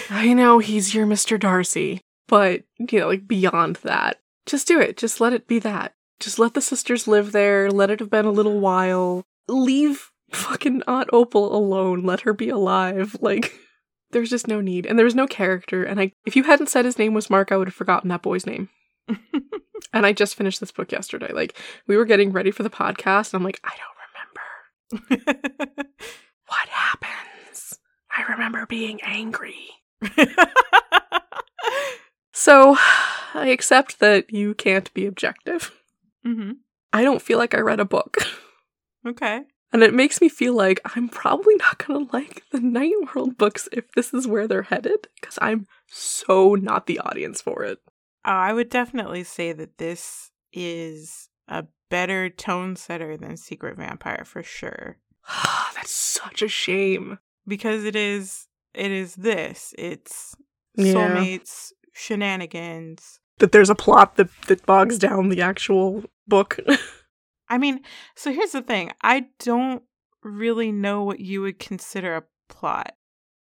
I know he's your mr darcy but you know like beyond that just do it just let it be that. Just let the sisters live there let it have been a little while. Leave fucking aunt opal alone let her be alive (laughs) like there's just no need and there was no character and i if you hadn't said his name was mark i would have forgotten that boy's name and I just finished this book yesterday. Like we were getting ready for the podcast, and I'm like, I don't remember (laughs) what happens. I remember being angry. (laughs) So I accept that you can't be objective. hmm I don't feel like I read a book. Okay. And it makes me feel like I'm probably not gonna like the Night World books if this is where they're headed, because I'm so not the audience for it. Oh, I would definitely say that this is a better tone setter than Secret Vampire for sure. (gasps) That's such a shame. Because it is it is this. It's Yeah. soulmates, shenanigans. That there's a plot that, that bogs down the actual book. (laughs) I mean, so here's the thing. I don't really know what you would consider a plot.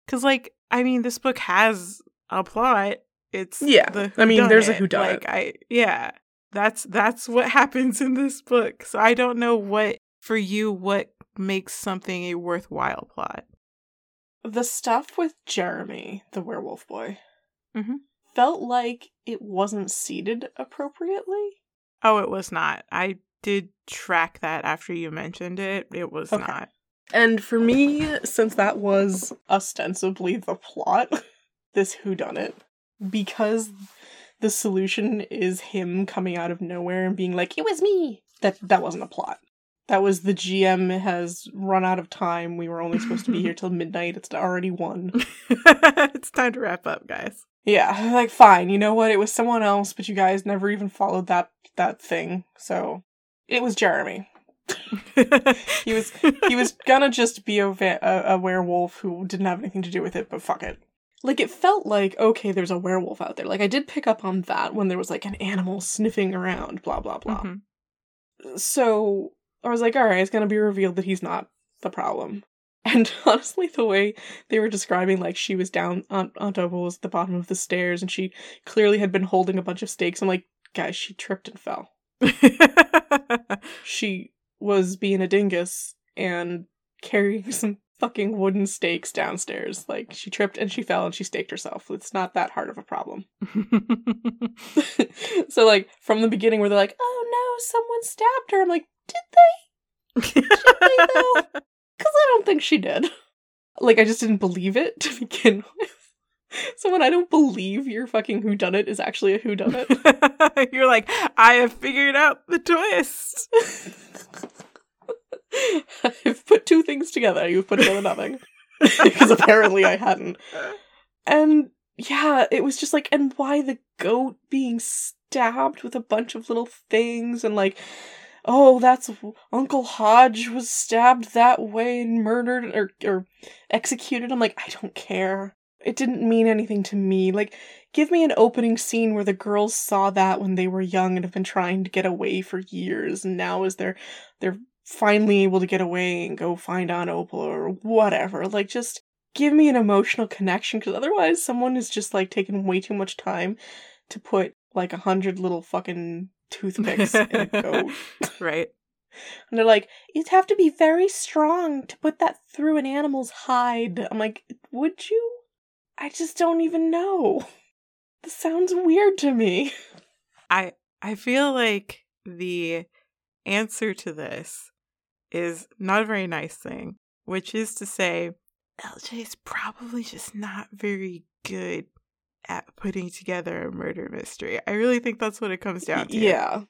Cuz like, I mean, this book has a plot. It's Yeah, the I mean, there's a whodunit. whodunit. Like I yeah. That's that's what (laughs) happens in this book. So I don't know what for you what makes something a worthwhile plot. the stuff with Jeremy, the werewolf boy, Mhm. felt like it wasn't seated appropriately. Oh, it was not. I did track that after you mentioned it. It was Okay. not. And for me, since that was ostensibly the plot, (laughs) this whodunit, because the solution is him coming out of nowhere and being like, "It was me." That that wasn't a plot. That was the GM has run out of time. We were only supposed to be here (laughs) till midnight. It's already one. (laughs) it's time to wrap up, guys. Yeah, (laughs) like fine. You know what? It was someone else, but you guys never even followed that that thing. So it was Jeremy. He was he was gonna just be a, va- a a werewolf who didn't have anything to do with it, but fuck it. Like it felt like okay, there's a werewolf out there. Like I did pick up on that when there was like an animal sniffing around, blah blah blah. Mhm. So I was like, all right, it's gonna be revealed that he's not the problem. (laughs) And honestly, the way they were describing, like she was down, Aunt, Aunt Opal was at the bottom of the stairs, and she clearly had been holding a bunch of stakes. I'm like, guys, she tripped and fell. (laughs) She was being a dingus and carrying (laughs) some fucking wooden stakes downstairs. Like she tripped and she fell and she staked herself. It's not that hard of a problem. (laughs) (laughs) so like from the beginning where they're like, "Oh no, someone stabbed her." I'm like, "Did they?" though? (laughs) Cuz I don't think she did. Like I just didn't believe it to begin with. So when I don't believe your fucking whodunit is actually a whodunit, You're like, I have figured out the twist. (laughs) I've put two things together. You've put together nothing. because apparently I hadn't. And yeah, it was just like, and why the goat being stabbed with a bunch of little things and like, oh, that's Uncle Hodge was stabbed that way and murdered or or executed. I'm like, I don't care. It didn't mean anything to me. Like, give me an opening scene where the girls saw that when they were young and have been trying to get away for years, and now as they're they're finally able to get away and go find Aunt Opal or whatever. Like, just give me an emotional connection because otherwise, someone is just like taking way too much time to put like a hundred little fucking toothpicks in a goat. (laughs) right. And they're like, you'd have to be very strong to put that through an animal's hide. I'm like, would you? I just don't even know. This sounds weird to me. I I feel like the answer to this is not a very nice thing, which is to say, LJ is probably just not very good at putting together a murder mystery. I really think that's what it comes down to. Yeah.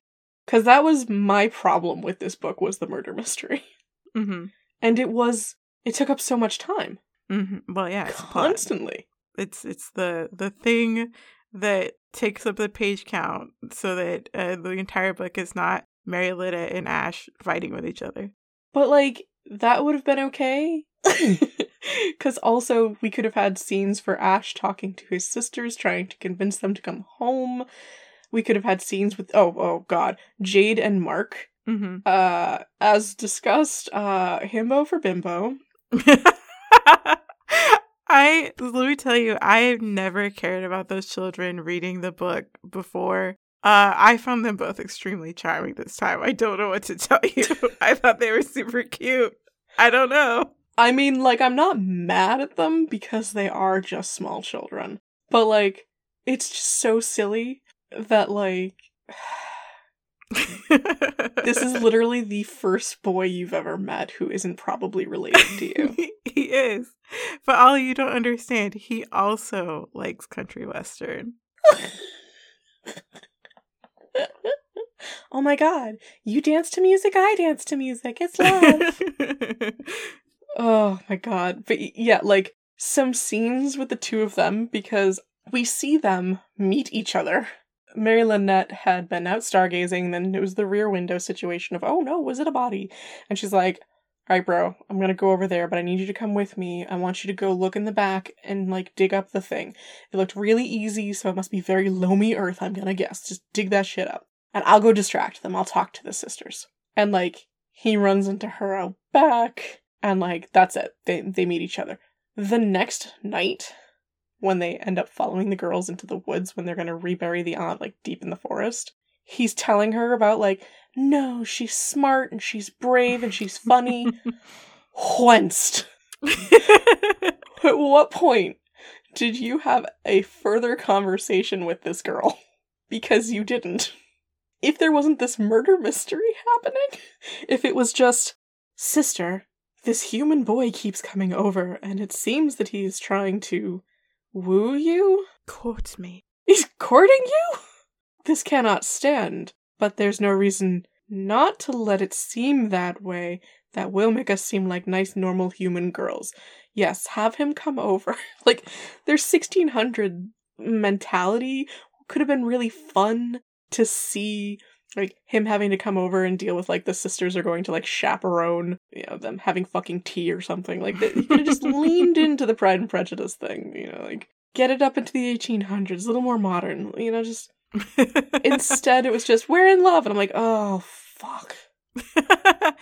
Cuz that was my problem with this book was the murder mystery. (laughs) Mm-hmm. And it was it took up so much time. Mm-hmm. Well, yeah, it's. Constantly. It's it's the the thing that takes up the page count so that uh, the entire book is not Mary Lynette and Ash fighting with each other. But like that would have been okay. (laughs) (laughs) Cuz also we could have had scenes for Ash talking to his sisters trying to convince them to come home. We could have had scenes with oh oh god, Jade and Mark. Mm-hmm. Uh as discussed, uh himbo for bimbo. (laughs) I let me tell you, I have never cared about those children reading the book before. Uh, I found them both extremely charming this time. I don't know what to tell you. (laughs) I thought they were super cute. I don't know. I mean, like, I'm not mad at them because they are just small children. But, like, it's just so silly that, like, (laughs) this is literally the first boy you've ever met who isn't probably related to you. (laughs) he is. But all you don't understand, he also likes country western. (laughs) oh my god, you dance to music, I dance to music. It's love. (laughs) oh my god. But yeah, like some scenes with the two of them because we see them meet each other. Mary Lynette had been out stargazing, then it was the rear window situation of, oh no, was it a body? And she's like, all right, bro, I'm gonna go over there, but I need you to come with me. I want you to go look in the back and like dig up the thing. It looked really easy, so it must be very loamy earth, I'm gonna guess. Just dig that shit up. And I'll go distract them. I'll talk to the sisters. And like, he runs into her out back, and like, that's it. They, they meet each other. The next night, when they end up following the girls into the woods when they're gonna rebury the aunt like deep in the forest, he's telling her about like, no, she's smart and she's brave and she's funny. Whence? (laughs) At what point did you have a further conversation with this girl? Because you didn't. If there wasn't this murder mystery happening, if it was just, sister, this human boy keeps coming over and it seems that he is trying to woo you? Court me. He's courting you? This cannot stand, but there's no reason not to let it seem that way. That will make us seem like nice, normal human girls. Yes, have him come over. (laughs) like, their 1600 mentality could have been really fun to see. Like, him having to come over and deal with, like, the sisters are going to, like, chaperone, you know, them having fucking tea or something. Like, they could have just (laughs) leaned into the Pride and Prejudice thing, you know, like, get it up into the 1800s, a little more modern, you know, just Instead, it was just, we're in love. And I'm like, oh, fuck. (laughs)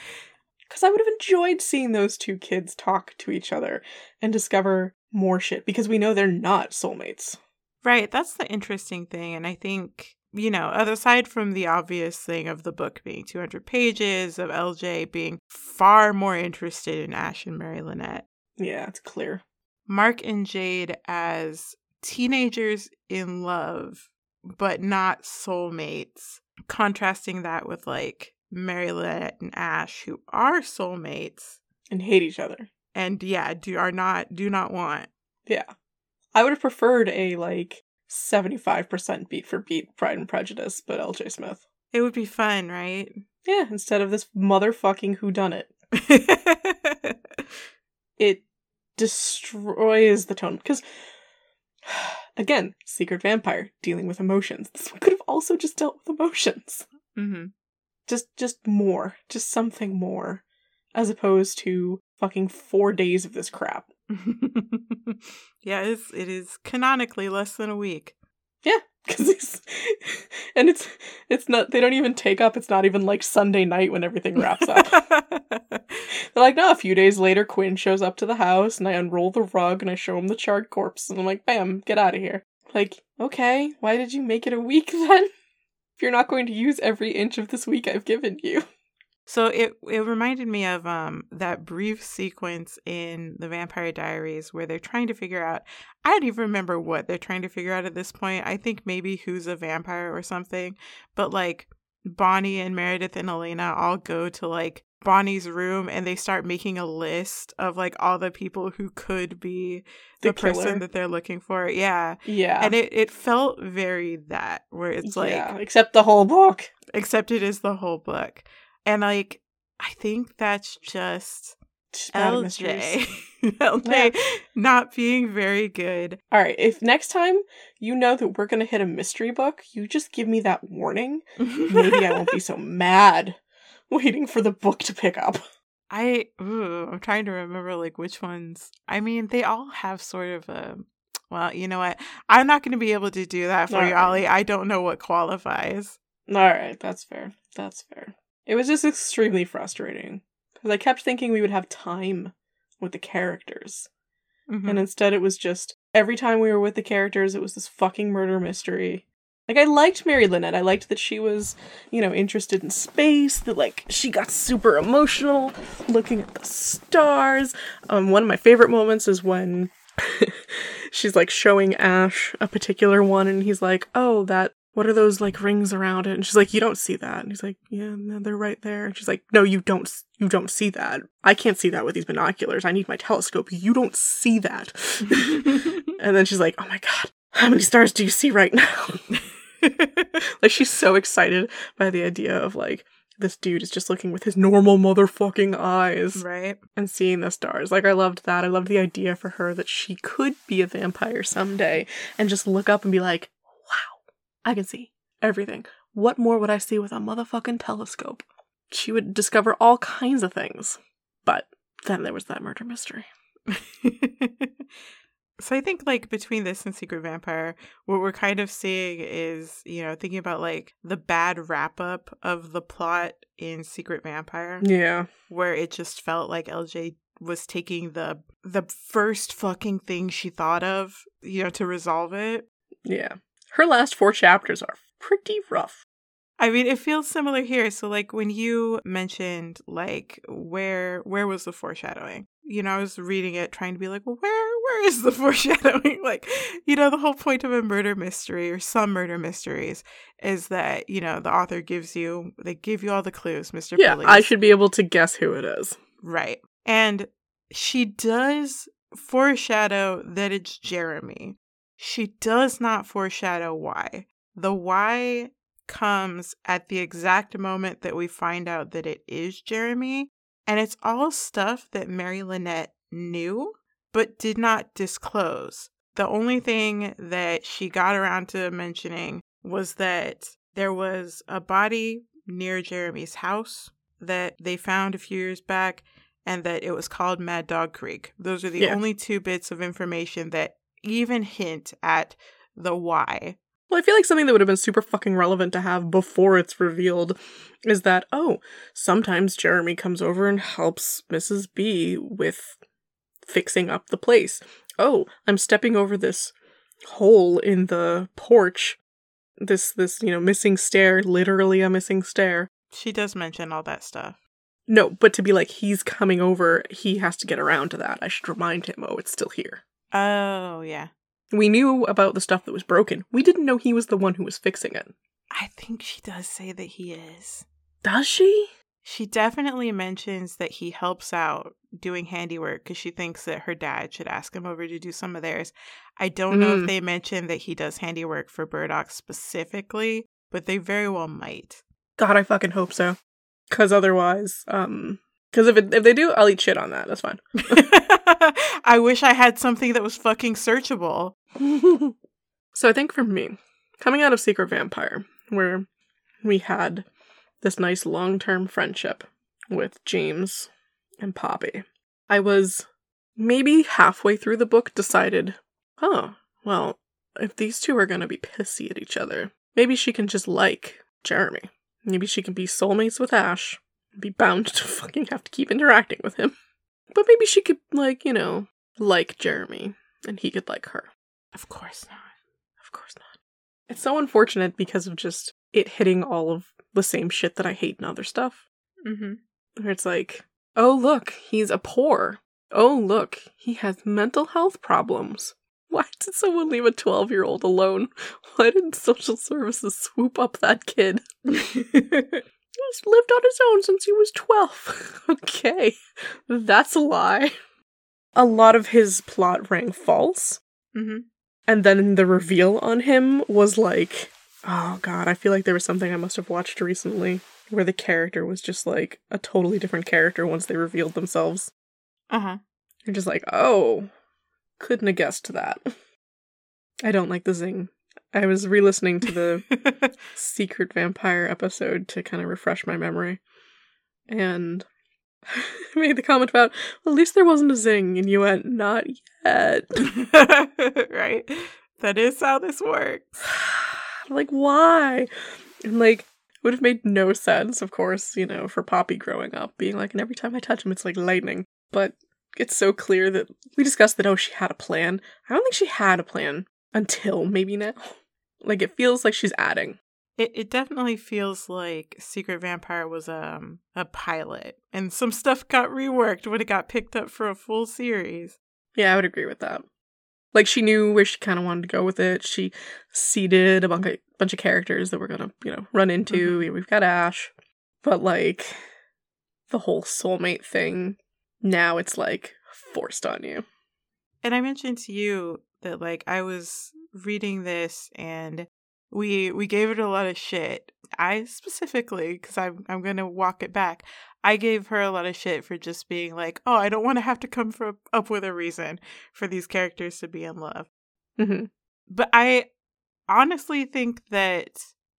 Because I would have enjoyed seeing those two kids talk to each other and discover more shit because we know they're not soulmates. right, that's the interesting thing. And I think, you know, aside from the obvious thing of the book being 200 pages, of LJ being far more interested in Ash and Mary Lynette, Yeah, it's clear. Mark and Jade as teenagers in love, but not soulmates, contrasting that with like Mary Lynette and Ash, who are soulmates And hate each other. and yeah, do are not do not want. Yeah. I would have preferred a, like, 75% beat for beat Pride and Prejudice, but LJ Smith. It would be fun, right? Yeah, instead of this motherfucking who done it. (laughs) it destroys the tone because (sighs) again secret vampire dealing with emotions. This one could have also just dealt with emotions. Mm-hmm. just just more. Just something more. As opposed to fucking four days of this crap. (laughs) Yeah, it is, it is canonically less than a week. Yeah, because it's and it's it's not. They don't even take up. It's not even like Sunday night when everything wraps up. (laughs) They're like, no. A few days later, Quinn shows up to the house, and I unroll the rug, and I show him the charred corpse, and I'm like, bam, get out of here. Like, okay, why did you make it a week (laughs) then? If you're not going to use every inch of this week I've given you. So it it reminded me of um that brief sequence in the Vampire Diaries where they're trying to figure out I don't even remember what they're trying to figure out at this point. I think maybe who's a vampire or something. But like Bonnie and Meredith and Elena all go to like Bonnie's room and they start making a list of like all the people who could be the, The person that they're looking for. Yeah. Yeah. And it, it felt very that where it's like yeah, except the whole book. except it is the whole book. And like I think that's just Just bad mysteries. (laughs) LJ. LJ not being very good. All right, if next time you know that we're going to hit a mystery book, you just give me that warning. Maybe I won't be so (laughs) mad waiting for the book to pick up. I ooh, I'm trying to remember like which ones. I mean, they all have sort of a well, you know what? I'm not going to be able to do that for you, Alright. Ollie. I don't know what qualifies. All right, that's fair. That's fair. It was just extremely frustrating because I kept thinking we would have time with the characters. Mhm. And instead, it was just every time we were with the characters, it was this fucking murder mystery. Like, I liked Mary Lynette. I liked that she was, you know, interested in space, that, like, she got super emotional looking at the stars. Um, one of my favorite moments is when (laughs) she's, like, showing Ash a particular one, and he's like, oh, that. What are those like rings around it? And she's like, "You don't see that." And he's like, "Yeah, no, they're right there." And she's like, "No, you don't. You don't see that. I can't see that with these binoculars. I need my telescope. You don't see that." (laughs) And then she's like, "Oh my god, how many stars do you see right now?" (laughs) like she's so excited by the idea of like this dude is just looking with his normal motherfucking eyes right? and seeing the stars. Like I loved that. I loved the idea for her that she could be a vampire someday and just look up and be like, "Wow, I can see everything. What more would I see with a motherfucking telescope?" She would discover all kinds of things. But then there was that murder mystery. (laughs) so I think like between this and Secret Vampire, what we're kind of seeing is, you know, thinking about like the bad wrap up of the plot in Secret Vampire, Yeah. where it just felt like LJ was taking the the first fucking thing she thought of, you know, to resolve it. Yeah. Her last four chapters are pretty rough. I mean, it feels similar here. So like when you mentioned like where where was the foreshadowing? You know, I was reading it trying to be like, well, where where is the (laughs) foreshadowing? like, you know, the whole point of a murder mystery or some murder mysteries is that, you know, the author gives you they give you all the clues, Mr. Yeah, Police. I should be able to guess who it is. Right. And she does foreshadow that it's Jeremy. She does not foreshadow why. The why comes at the exact moment that we find out that it is Jeremy. And it's all stuff that Mary Lynette knew, but did not disclose. The only thing that she got around to mentioning was that there was a body near Jeremy's house that they found a few years back and that it was called Mad Dog Creek. Those are the Yeah. only two bits of information that even hint at the why. Well, I feel like something that would have been super fucking relevant to have before it's revealed is that, oh, sometimes Jeremy comes over and helps Mrs. B with fixing up the place. Oh, I'm stepping over this hole in the porch. This, this, you know, missing stair, literally a missing stair. She does mention all that stuff. No, but to be like, he's coming over, he has to get around to that. I should remind him, oh, it's still here. Oh, yeah. We knew about the stuff that was broken. We didn't know he was the one who was fixing it. I think she does say that he is. Does she? She definitely mentions that he helps out doing handiwork because she thinks that her dad should ask him over to do some of theirs. I don't know Mm. if they mention that he does handiwork for Burdock specifically, but they very well might. God, I fucking hope so. Cause otherwise, um, cause if it, if they do, I'll eat shit on that. That's fine. (laughs) I wish I had something that was fucking searchable. so I think for me, coming out of Secret Vampire, where we had this nice long term friendship with James and Poppy, I was maybe halfway through the book decided, oh, well, if these two are going to be pissy at each other, maybe she can just like Jeremy. Maybe she can be soulmates with Ash, be bound to fucking have to keep interacting with him. But maybe she could, like, you know, like Jeremy, and he could like her. Of course not. Of course not. It's so unfortunate because of just it hitting all of the same shit that I hate in other stuff. Mm-hmm. Where it's like, oh, look, he's a poor. Oh, look, he has mental health problems. (laughs) Why did someone leave a 12 year old alone? (laughs) Why didn't social services swoop up that kid? (laughs) He's lived on his own since he was 12. (laughs) okay, that's a lie. A lot of his plot rang false. Mm-hmm. And then the reveal on him was like, oh god, I feel like there was something I must have watched recently where the character was just like a totally different character once they revealed themselves. Uh-huh. You're just like, oh, couldn't have guessed that. I don't like the zing. I was re listening to the (laughs) secret vampire episode to kind of refresh my memory. And (laughs) I made the comment about, well, at least there wasn't a zing. And you went, not yet. (laughs) right. That is how this works. (sighs) like, why? And like, it would have made no sense, of course, you know, for Poppy growing up, being like, and every time I touch him, it's like lightning. But it's so clear that we discussed that, oh, she had a plan. I don't think she had a plan until maybe now. Like, it feels like she's adding. It it definitely feels like Secret Vampire was um a pilot, and some stuff got reworked when it got picked up for a full series. Yeah, I would agree with that. Like she knew where she kind of wanted to go with it. She seeded a bunch of, bunch of characters that we're gonna, you know, run into. Mhm. We've got Ash, but like the whole soulmate thing. Now it's like forced on you. And I mentioned to you that like I was reading this and we we gave it a lot of shit. I specifically because I'm I'm gonna walk it back. I gave her a lot of shit for just being like, oh, I don't want to have to come for, up with a reason for these characters to be in love. hmm But I honestly think that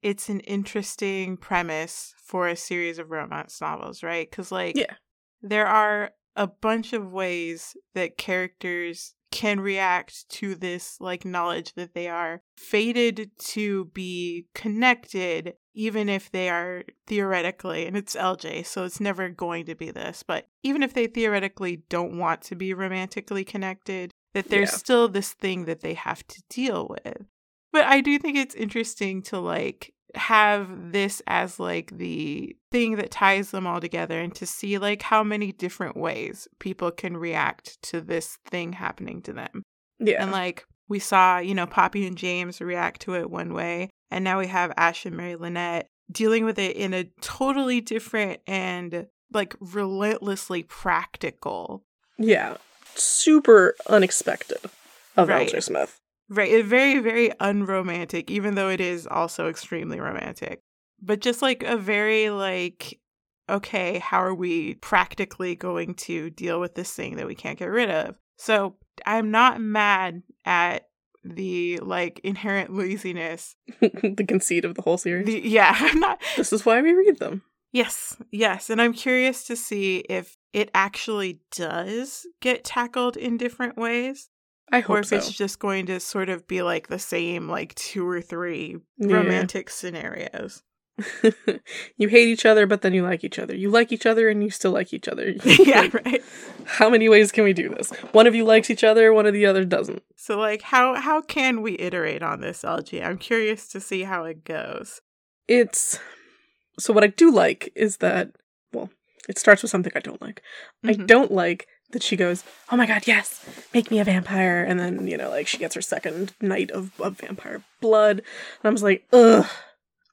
it's an interesting premise for a series of romance novels, right? Because like Yeah. there are a bunch of ways that characters can react to this like knowledge that they are fated to be connected even if they are theoretically and it's LJ so it's never going to be this but even if they theoretically don't want to be romantically connected that there's Yeah. still this thing that they have to deal with but I do think it's interesting to like have this as like the thing that ties them all together and to see like how many different ways people can react to this thing happening to them. Yeah. And like we saw, you know, Poppy and James react to it one way, and now we have Ash and Mary Lynette dealing with it in a totally different and like relentlessly practical yeah. Super unexpected of Right. Smith. Right. Very, very unromantic, even though it is also extremely romantic. But just like a very like, okay, how are we practically going to deal with this thing that we can't get rid of? So I'm not mad at the like inherent laziness. (laughs) the conceit of the whole series. The, yeah, (laughs) I'm not this is why we read them. Yes, yes. And I'm curious to see if it actually does get tackled in different ways. I or if so. it's just going to sort of be like the same like two or three Yeah. romantic scenarios (laughs) you hate each other, but then you like each other. You like each other, and you still like each other. (laughs) (laughs) yeah Like, right How many ways can we do this? One of you likes each other, one of the other doesn't. so like how how can we iterate on this LJ i'm curious to see how it goes It's so what I do like is that well, it starts with something I don't like. I Mhm. don't like that she goes, "Oh my god, yes, make me a vampire," and then you know, like she gets her second night of, of vampire blood, and I was like, "Ugh,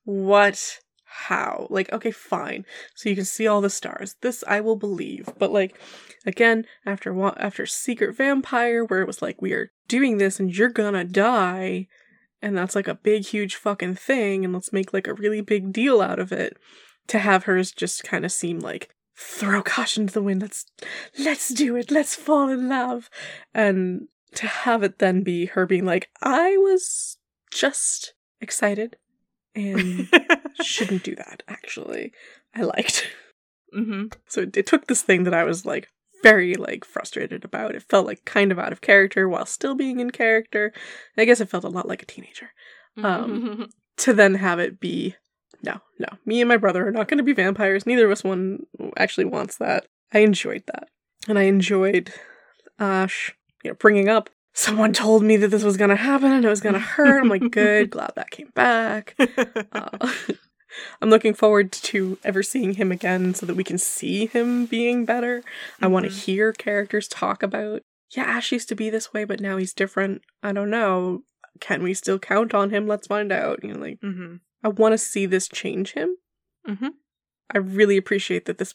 what? How? Like, okay, fine. So you can see all the stars. This I will believe, but like, again, after wa- after Secret Vampire, where it was like we are doing this and you're gonna die." And that's like a big, huge fucking thing, and let's make like a really big deal out of it. To have hers just kind of seem like throw caution to the wind. Let's let's do it. Let's fall in love. And to have it then be her being like, I was just excited and (laughs) shouldn't do that. Actually, I liked. hmm So it, it took this thing that I was like very like frustrated about. It felt like kind of out of character while still being in character. I guess it felt a lot like a teenager. Um, (laughs) to then have it be no, no. Me and my brother are not going to be vampires. Neither of us one actually wants that. I enjoyed that. And I enjoyed Ash, you know, bringing up someone told me that this was going to happen and it was going to hurt. I'm like, (laughs) good, glad that came back. Uh, (laughs) I'm looking forward to ever seeing him again so that we can see him being better. I want to hear characters talk about, yeah, Ash used to be this way, but now he's different. I don't know. Can we still count on him? Let's find out. You know, like, hmm I want to see this change him. hmm I really appreciate that this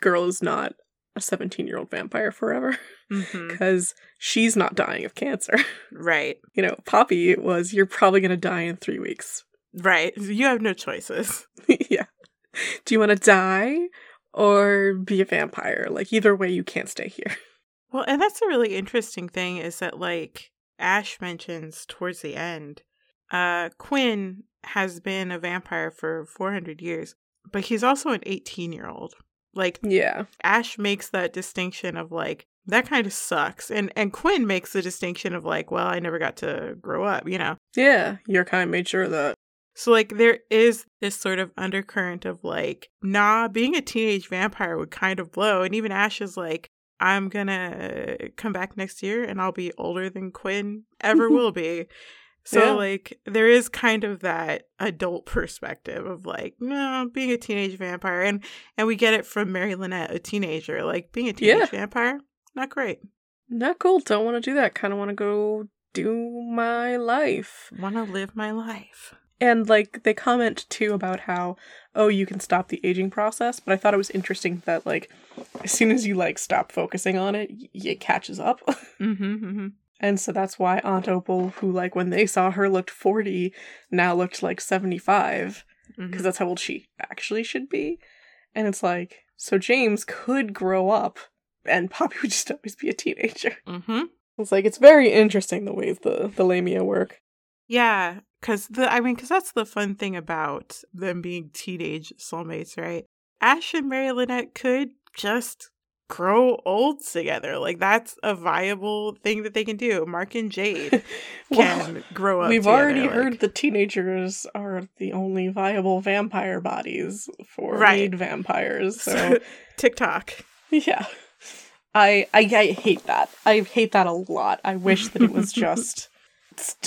girl is not a 17 year old vampire forever (laughs) because she's not dying of cancer. Right. (laughs) you know, Poppy was, you're probably going to die in three weeks. Right. You have no choices. (laughs) yeah. Do you want to die or be a vampire? Like, either way, you can't stay here. Well, and that's a really interesting thing is that like Ash mentions towards the end, uh Quinn has been a vampire for 400 years, but he's also an 18-year-old. Like Yeah. Ash makes that distinction of like that kind of sucks. And and Quinn makes the distinction of like, well, I never got to grow up, you know. Yeah. Your kind made sure of that. So like there is this sort of undercurrent of like, nah, being a teenage vampire would kind of blow. And even Ash is like, I'm gonna come back next year and I'll be older than Quinn ever (laughs) will be. So Yeah. like there is kind of that adult perspective of like, no, being a teenage vampire and and we get it from Mary Lynette, a teenager. Like being a teenage Yeah. vampire, not great. Not cool. Don't want to do that. Kind of want to go do my life. Wanna live my life. And like they comment too about how oh you can stop the aging process, but I thought it was interesting that like as soon as you like stop focusing on it, y- it catches up. (laughs) Mm-hmm, mm-hmm. And so that's why Aunt Opal, who like when they saw her looked 40, now looked like 75 mm-hmm. because that's how old she actually should be. And it's like so James could grow up and Poppy (laughs) would just always be a teenager. Mm-hmm. It's like it's very interesting the ways the the Lamia work. Yeah, because the I mean, because that's the fun thing about them being teenage soulmates, right? Ash and Mary Lynette could just grow old together. Like that's a viable thing that they can do. Mark and Jade (laughs) Well, can grow up. We've together, already like- heard the teenagers are the only viable vampire bodies for Right. lead vampires. So (laughs) TikTok. yeah, I, I I hate that. I hate that a lot. I wish that it was (laughs) just.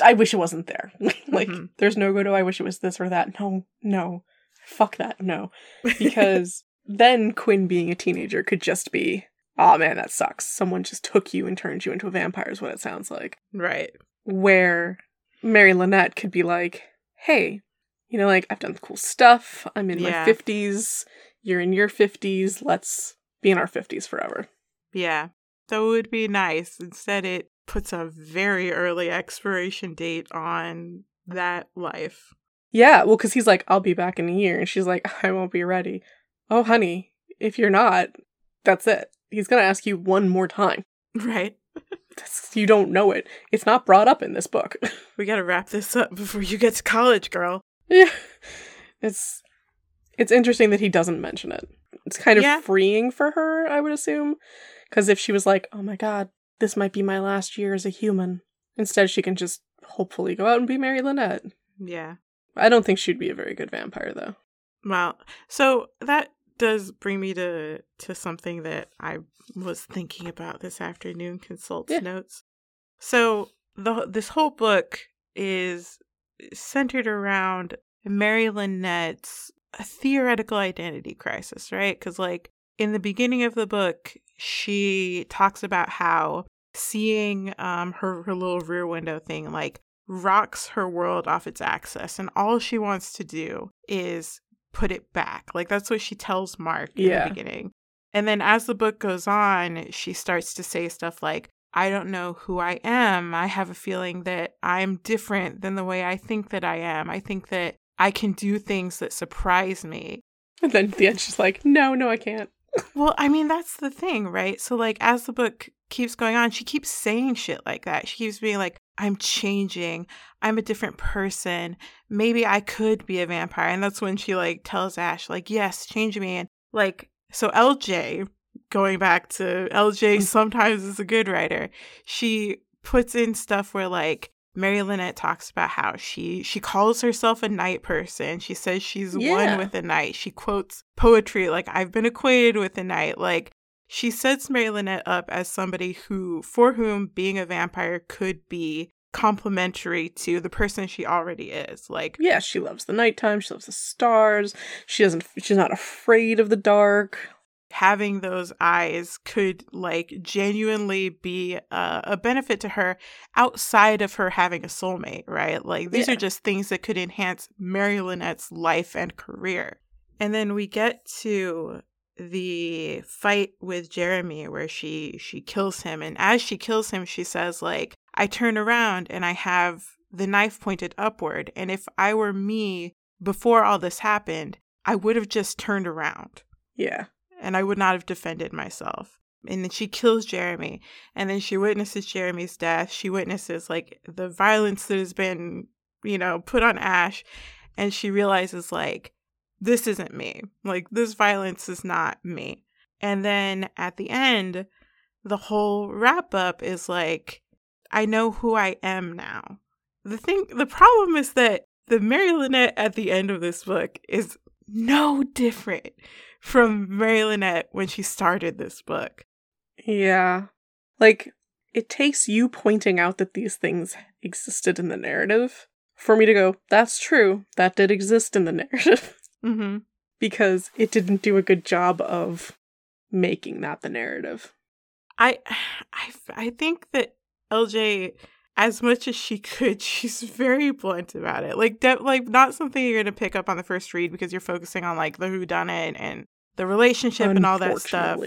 I wish it wasn't there. like, Mhm. there's no go to. I wish it was this or that. No, no, fuck that. No, because then Quinn being a teenager could just be. Oh man, that sucks. Someone just took you and turned you into a vampire. Is what it sounds like right. where Mary Lynette could be like, hey, you know, like, I've done cool stuff. I'm in Yeah. my 50s. You're in your 50s. Let's be in our 50s forever. Yeah. So it would be nice. Instead, it puts a very early expiration date on that life. Yeah, well, because he's like, I'll be back in a year. And she's like, I won't be ready. Oh, honey, if you're not, that's it. He's going to ask you one more time. Right. (laughs) You don't know it. It's not brought up in this book. (laughs) We got to wrap this up before you get to college, girl. Yeah. It's it's interesting that he doesn't mention it. It's kind of Yeah. freeing for her, I would assume. Because if she was like, oh my god, this might be my last year as a human, instead she can just hopefully go out and be Mary Lynette. Yeah. I don't think she'd be a very good vampire, though. Well, so that does bring me to to something that I was thinking about this afternoon. Consults Yeah. notes. So the this whole book is centered around Mary Lynette's theoretical identity crisis, right? Because like in the beginning of the book, she talks about how seeing um her her little rear window thing like rocks her world off its axis and all she wants to do is put it back like that's what she tells mark in Yeah. the beginning and then as the book goes on she starts to say stuff like i don't know who i am i have a feeling that i'm different than the way i think that i am i think that i can do things that surprise me And then at the end, she's like, no, no, I can't. well, I mean, that's the thing, right? So, like, as the book keeps going on, she keeps saying shit like that. She keeps being like, I'm changing. I'm a different person. Maybe I could be a vampire. And that's when she, like, tells Ash, like, yes, change me. And, like, so LJ going back to LJ mm-hmm. sometimes is a good writer. She puts in stuff where like Mary Lynette talks about how she she calls herself a night person. She says she's Yeah. one with the night. She quotes poetry like I've been acquainted with the night. Like she sets Mary Lynette up as somebody who for whom being a vampire could be complementary to the person she already is. Like Yeah, she loves the nighttime. She loves the stars. She doesn't. She's not afraid of the dark. having those eyes could like genuinely be uh, a benefit to her outside of her having a soulmate, right? Like these Yeah. are just things that could enhance Mary Lynette's life and career. And then we get to the fight with Jeremy where she she kills him and as she kills him she says like I turn around and I have the knife pointed upward and if I were me before all this happened I would have just turned around Yeah. and I would not have defended myself. And then she kills Jeremy, and then she witnesses Jeremy's death. She witnesses like the violence that has been, you know, put on Ash, and she realizes like this isn't me. Like this violence is not me. And then at the end, the whole wrap up is like I know who I am now. The thing the problem is that the Mary Lynette at the end of this book is no different from Mary Lynette when she started this book. Yeah. Like, it takes you pointing out that these things existed in the narrative for me to go, that's true. That did exist in the (laughs) narrative. Mm-hmm. because it didn't do a good job of making that the narrative. I, (sighs) I, I think that LJ, as much as she (laughs) could, she's very blunt about it. Like, de- like not something you're gonna pick up on the first read because you're focusing on like the who done it and the relationship and all that stuff.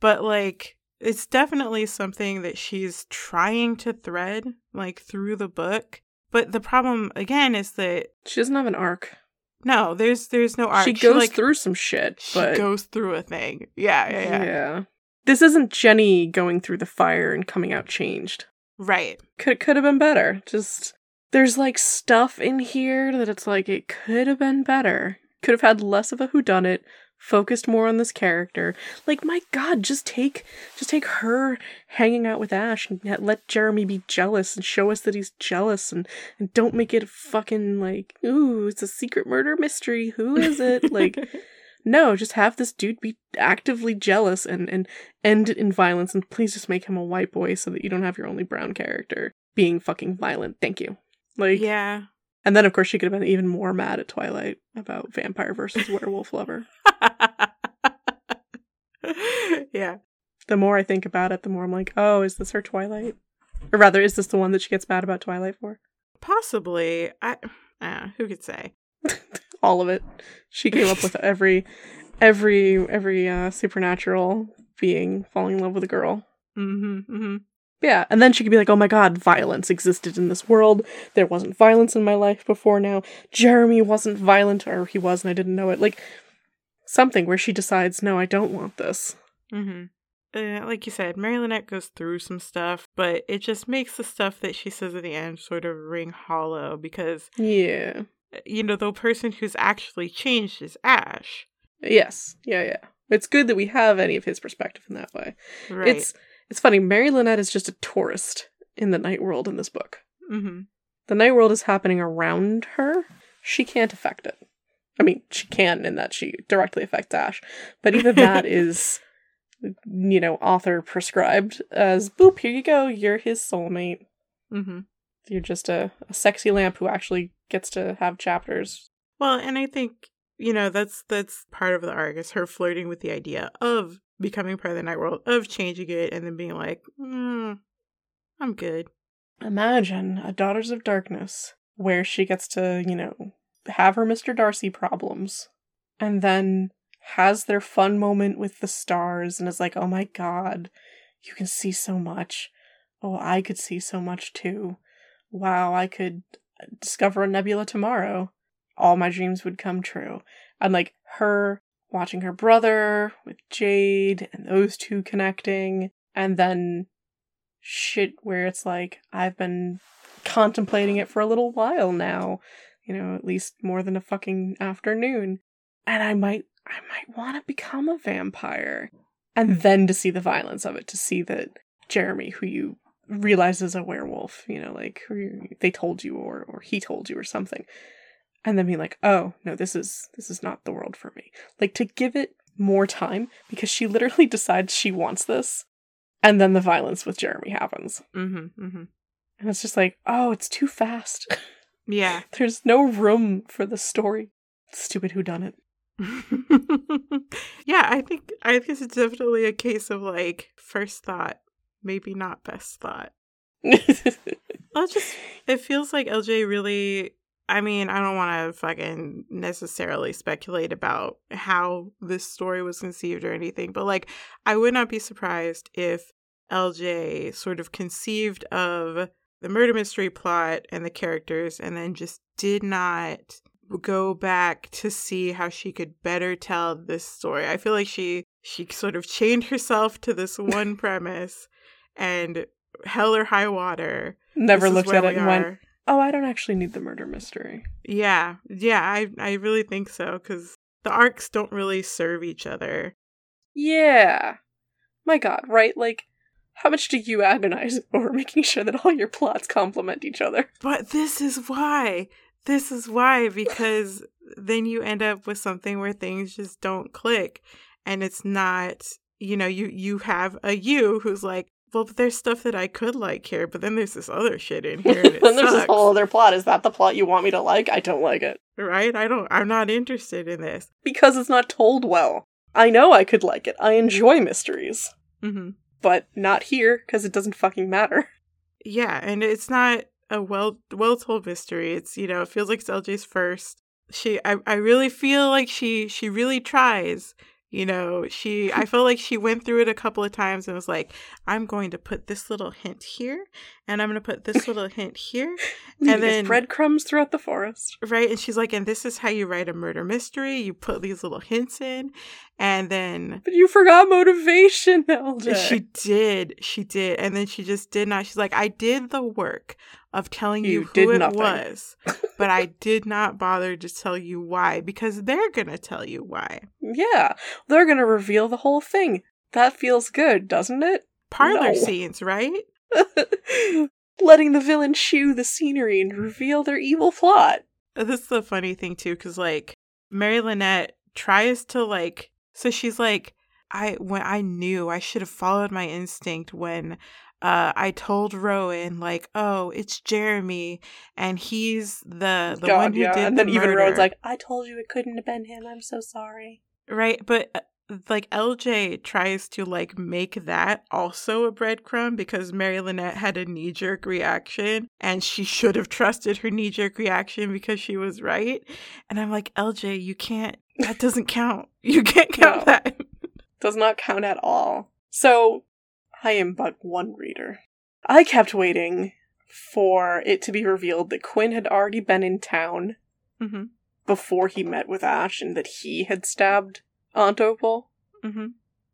But like, it's definitely something that she's trying to thread like through the book. But the problem again is that She doesn't have an arc. No, there's there's no arc. She goes like, through some shit, She goes through a thing. Yeah, yeah, yeah. This isn't Jenny going through the fire and coming out changed. Right. Could could have been better. Just there's like stuff in here that it's like it could have been better. Could have had less of a whodunit, focused more on this character. Like my god, just take just take her hanging out with Ash and let- let Jeremy be jealous and show us that he's jealous and and don't make it fucking like ooh, it's a secret murder mystery. Who is it? (laughs) like no, just have this dude be actively jealous and, and end it in violence, and please just make him a white boy so that you don't have your only brown character being fucking violent. Thank you. Like, yeah. And then of course she could have been even more mad at Twilight about vampire versus werewolf lover. (laughs) yeah. The more I think about it, the more I'm like, oh, is this her Twilight? Or rather, is this the one that she gets mad about Twilight for? Possibly. I uh, who could say? (laughs) All of it. She came up with every, every, every uh, supernatural being falling in love with a girl. Mm-hmm. Mm-hmm. Yeah, and then she could be like, "Oh my god, violence existed in this world. There wasn't violence in my life before now. Jeremy wasn't violent, or he was, and I didn't know it." Like something where she decides, "No, I don't want this." Mm-hmm. Uh, like you said, Mary Lynette goes through some stuff, but it just makes the stuff that she says at the end sort of ring hollow because, Yeah. you know, the person who's actually changed is Ash. Yes. Yeah. Yeah. It's good that we have any of his perspective in that way. Right. It's it's funny. Mary Lynette is just a tourist in the night world in this book. mm-hmm. The night world is happening around her. She can't affect it. I mean, she can in that she directly affects Ash, but even that (laughs) is, you know, author prescribed as boop. Here you go. You're his soulmate. Mm-hmm. You're just a, a sexy lamp who actually gets to have chapters. Well, and I think you know that's that's part of the arc is her flirting with the idea of becoming part of the night world, of changing it, and then being like, mm, "I'm good." Imagine a Daughters of Darkness where she gets to, you know, have her Mr. Darcy problems and then has their fun moment with the stars and is like, oh my god, you can see so much. Oh, I could see so much too. Wow, I could discover a nebula tomorrow. All my dreams would come true. And like her watching her brother with Jade and those two connecting, and then shit where it's like I've been contemplating it for a little while now, you know, at least more than a fucking afternoon, and I might I might want to become a vampire. and then to see the violence of it, to see that Jeremy, who you realize is a werewolf, you know, like or you- they told you or or he told you or something, and then be like, oh no, this is this is not the world for me. Like to give it more time because she literally (laughs) decides she wants this, and then the violence with Jeremy happens, Mm-hmm. Mm-hmm. and it's just like, oh, it's too fast. (laughs) (laughs) Yeah. There's no room for the story. Stupid who done it. yeah, I think I think it's definitely a case of like first thought, maybe not best thought. I'll just it feels like LJ really I mean, I don't want to fucking necessarily speculate about how this story was conceived or anything, but like I would not be surprised if LJ sort of conceived of the murder mystery plot and the characters and then just did not go back to see how she could better tell this story. I feel like she she sort of chained herself to this (laughs) one premise and hell or high water. Never looked at it and went. Oh, I don't actually need the murder mystery. Yeah, yeah, I I really think so because the arcs don't really serve each other. Yeah. My god, right? Like, how much do you agonize (laughs) over making sure that all your plots complement each other? But this is why. This is why because then you end up with something where things just don't click and it's not, you know, you you have a you who's like, well, but there's stuff that I could like here, but then there's this other shit in (laughs) here and then there's this whole other plot. Is that the plot you want me to like? I don't like it. right? I don't I'm not interested in this. Because it's not told well. I know I could like it. I enjoy mysteries. hmm But not here, because it doesn't fucking matter. Yeah, and it's not a well well told mystery. It's you know, it feels like it's LJ's first. She I, I really feel like she she really tries. You know, she I feel like she went through it a couple of times and was like, I'm going to put this little hint here and I'm gonna put this little hint here. (laughs) And then breadcrumbs throughout the forest. Right? And she's like, and this is how you write a murder mystery. You put these little hints in and then But you forgot motivation, (laughs) LJ. She did. She did. And then she just did not. She's like, I did the work of telling you, You who did it nothing." was, (laughs) but I did not bother to tell you why because they're going to tell you why. Yeah, they're gonna reveal the whole thing. That feels good, doesn't it? Parlor No. scenes, right? (laughs) Letting the villain chew the scenery and reveal their evil plot. This is the funny thing, too, because, like, Mary Lynette tries to, like, so she's like, I, when I knew I should have followed my instinct when uh, I told Rowan, like, oh, it's Jeremy, and he's the the one who did and the then even. Rowan's like, I told you it couldn't have been him. I'm so sorry. Right, but uh, like LJ tries to like make that also a breadcrumb because Mary Lynette had a knee jerk reaction and she should have trusted her knee jerk reaction because she was right. And I'm like, LJ, you can't, that doesn't count. (laughs) You can't count No. that. (laughs) Does not count at all. So, I am but one reader. I kept waiting for it to be revealed that Quinn had already been in town hmm before he met with Ash and that he had stabbed Aunt Opal. hmm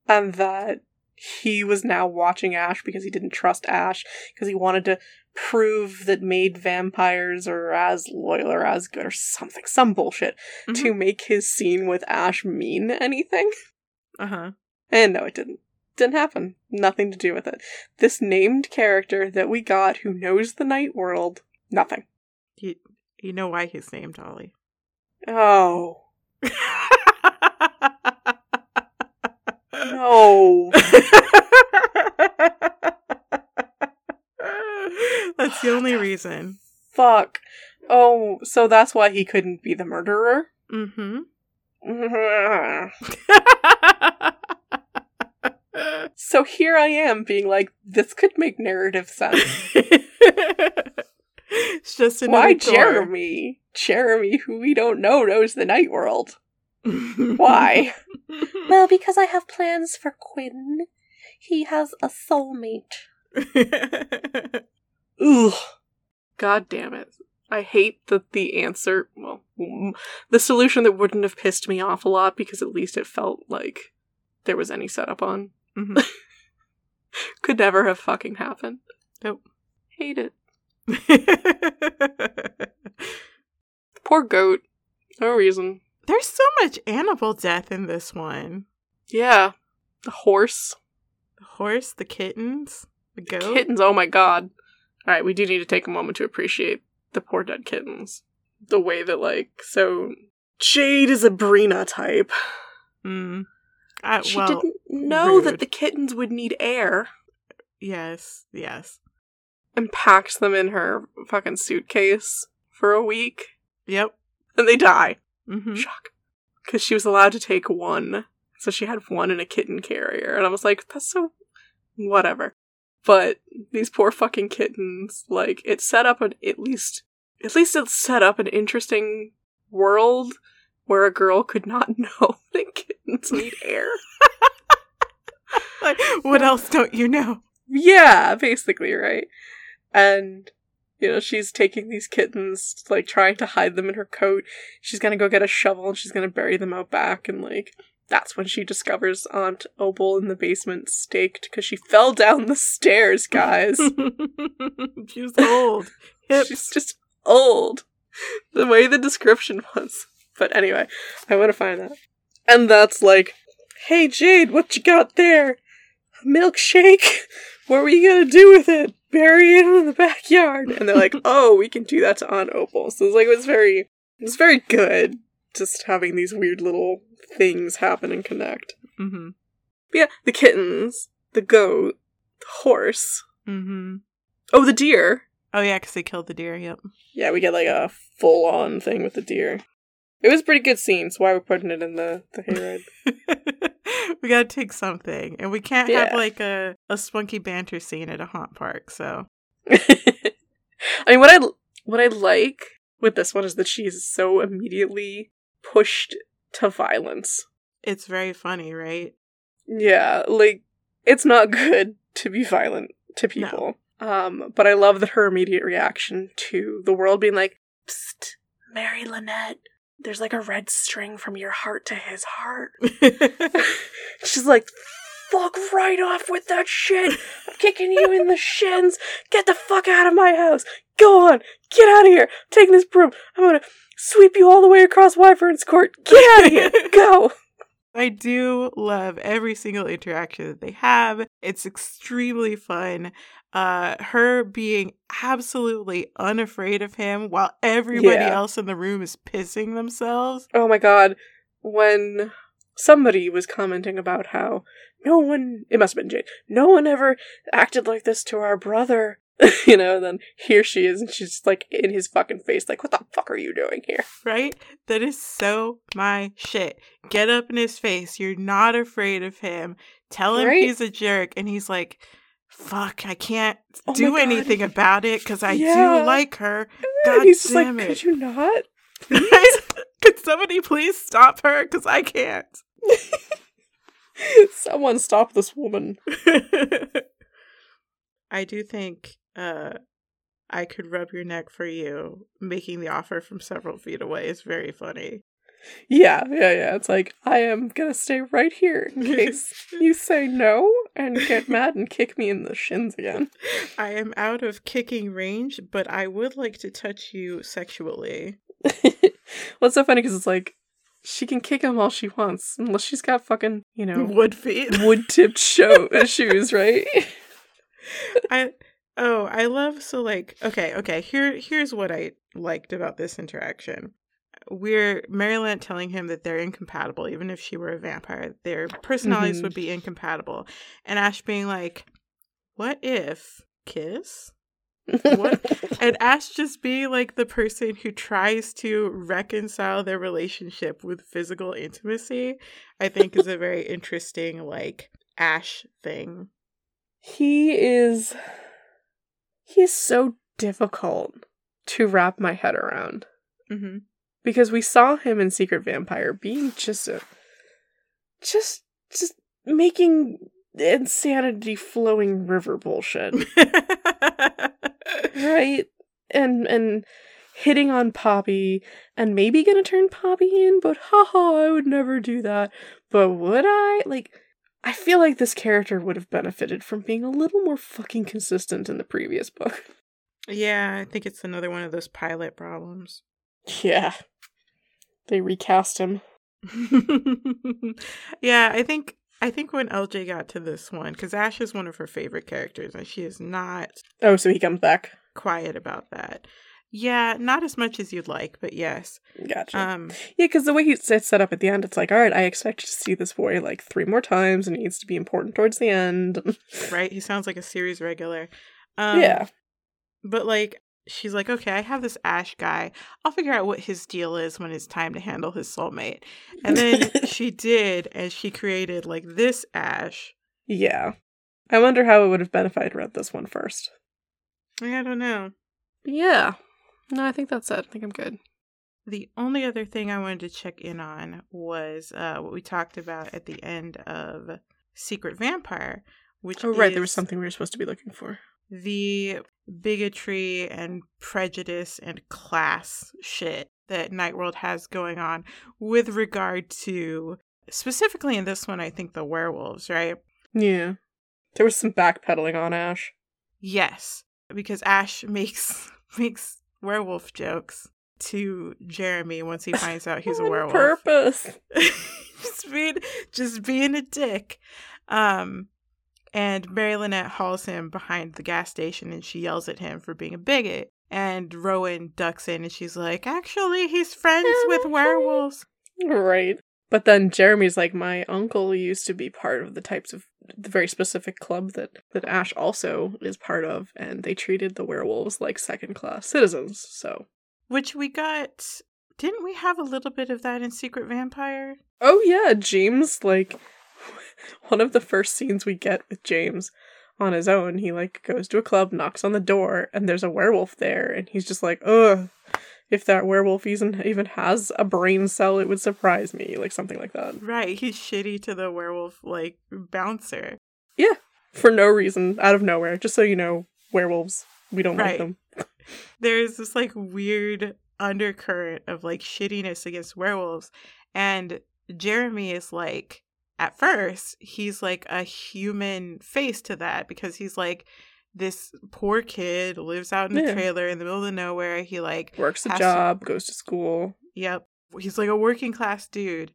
and that he was now watching Ash because he didn't trust Ash because he wanted to prove that made vampires are as loyal or as good or something, some bullshit to make his scene with Ash mean anything. Uh huh. And no, it didn't. Didn't happen. Nothing to do with it. This named character that we got who knows the night world, nothing. You, you know why he's named Ollie. Oh, (laughs) no. (laughs) That's the only reason. Fuck. Oh, so that's why he couldn't be the murderer? Mm-hmm. (laughs) So here I am being like, this could make narrative sense. (laughs) it's just another Why. Jeremy? Jeremy, who we don't know, knows the night world. Why? (laughs) well, because I have plans for Quinn. He has a soulmate. Ugh. God damn it. I hate that the answer, well, mm, the solution that wouldn't have pissed me off a lot because at least it felt like there was any setup on. Mhm. (laughs) Could never have fucking happened. Nope. Hate it. (laughs) Poor goat. No reason. There's so much animal death in this one. Yeah. The horse. The horse, the kittens, the goat. Kittens, oh my god. Alright, we do need to take a moment to appreciate the poor dead kittens. The way that, like, so. Jade is a Brina type. Mm. Uh, She well, didn't know that the kittens would need air yes, yes. and packed them in her fucking suitcase for a week Yep. and they die. Hmm Shock. Because she was allowed to take one. So she had one in a kitten carrier. And I was like, that's so. Whatever. But these poor fucking kittens, like, it set up an. At least. At least it set up an interesting world where a girl could not (laughs) know that kittens need air. (laughs) Like, what else don't you know? Yeah, basically, right? And, you know, she's taking these kittens, like, trying to hide them in her coat. She's gonna go get a shovel and she's gonna bury them out back, and, like, that's when she discovers Aunt Opal in the basement staked because she fell down the stairs, guys. (laughs) she's old. (laughs) She's just old. The way the description was. But anyway, I want to find that. And that's like, hey Jade, what you got there? A milkshake? What were you gonna do with it? Bury it in the backyard. And they're like, (laughs) oh, we can do that to Aunt Opal. So it's like, it was very, it was very good just having these weird little things happen and connect. Mm-hmm. But yeah, the kittens, the goat, the horse. Mm-hmm. Oh, the deer. Oh yeah, because they killed the deer. Yep. Yeah, we get like a full on thing with the deer. It was a pretty good scene, so why we're putting it in the, the hayride. (laughs) we gotta take something, and we can't Yeah. have like a a spunky banter scene at a haunt park. So (laughs) I mean what I what I like with this one is that she is so immediately pushed to violence. it's very funny, right? Yeah, like it's not good to be violent to people. Um, but I love that her immediate reaction to the world being like, Psst, Mary Lynette, there's like a red string from your heart to his heart. (laughs) She's like, fuck right off with that shit. I'm kicking you in the shins. Get the fuck out of my house. Go on. Get out of here. I'm taking this broom. I'm gonna sweep you all the way across Wyvern's Court. Get out of here. (laughs) Go. I do love every single interaction that they have. It's extremely fun. Uh her being absolutely unafraid of him while everybody Yeah. else in the room is pissing themselves. Oh my god. When somebody was commenting about how no one, it must have been Jade, no one ever acted like this to our brother. (laughs) you know, and then here she is, and she's like in his fucking face, like, what the fuck are you doing here? Right? That is so my shit. Get up in his face. You're not afraid of him. Tell him Right? he's a jerk. And he's like, fuck, I can't Oh do anything about it because I Yeah. do like her. and God he's just like, it. could you not? (laughs) Could somebody please stop her? Because I can't. (laughs) Someone stop this woman. (laughs) I do think uh, I could rub your neck for you. Making the offer from several feet away is very funny. Yeah, yeah, yeah. It's like, I am gonna stay right here in (laughs) case you say no and get mad and kick me in the shins again. (laughs) I am out of kicking range, but I would like to touch you sexually. (laughs) well, it's so funny because it's like, she can kick him all she wants, unless she's got fucking, you know, Wood feet. wood tipped show uh, shoes, right? I oh, I love so like okay, okay. Here here's what I liked about this interaction. We're Maryland telling him that they're incompatible, even if she were a vampire. Their personalities Mhm. would be incompatible. And Ash being like, What if kiss? What? (laughs) And Ash just being like the person who tries to reconcile their relationship with physical intimacy, I think is a (laughs) very interesting like Ash thing. he is. He is so difficult to wrap my head around. Mm-hmm. Because we saw him in Secret Vampire being just a just just making insanity flowing river bullshit, (laughs) right? And and hitting on Poppy and maybe gonna turn Poppy in, but haha, I would never do that. But would I? Like I feel like this character would have benefited from being a little more fucking consistent in the previous book. yeah, I think it's another one of those pilot problems. Yeah. They recast him. (laughs) yeah, I think I think when LJ got to this one, because Ash is one of her favorite characters, and she is not Oh, so he comes back. quiet about that. Yeah, not as much as you'd like, but yes. Gotcha. Um, yeah, because the way he's set up at the end, it's like, all right, I expect to see this boy like three more times, and he needs to be important towards the end. right? He sounds like a series regular. (laughs) Um, yeah. But like, she's like, okay, I have this Ash guy. I'll figure out what his deal is when it's time to handle his soulmate. And then (laughs) she did, and she created like this Ash. Yeah. I wonder how it would have been if I'd read this one first. I don't know. Yeah. No, I think that's it. I think I'm good. The only other thing I wanted to check in on was uh, what we talked about at the end of Secret Vampire, which Oh, right. There was something we were supposed to be looking for. The bigotry and prejudice and class shit that Nightworld has going on with regard to specifically in this one, I think the werewolves, right? Yeah. There was some backpedaling on Ash. Yes, because Ash (laughs) makes makes werewolf jokes to Jeremy once he finds out he's a (laughs) werewolf. purpose. (laughs) just being just being a dick. Um and Mary Lynette hauls him behind the gas station and she yells at him for being a bigot. And Rowan ducks in and she's like, Actually, he's friends with (laughs) werewolves. Right. But then Jeremy's like, my uncle used to be part of the types of the very specific club that that Ash also is part of, and they treated the werewolves like second class citizens. So, Which we got didn't we have a little bit of that in Secret Vampire? oh yeah, James like (laughs) one of the first scenes we get with James on his own. He like goes to a club, knocks on the door, and there's a werewolf there, and he's just like, ugh. If that werewolf even even has a brain cell, it would surprise me, like something like that. Right, he's shitty to the werewolf like bouncer. Yeah, for no reason, out of nowhere. Just so you know, werewolves, we don't Right. like them. (laughs) there's this like weird undercurrent of like shittiness against werewolves and jeremy is like at first he's like a human face to that because he's like this poor kid lives out in a trailer in the middle of nowhere he like Works a has to- job, goes to school. yep he's like a working class dude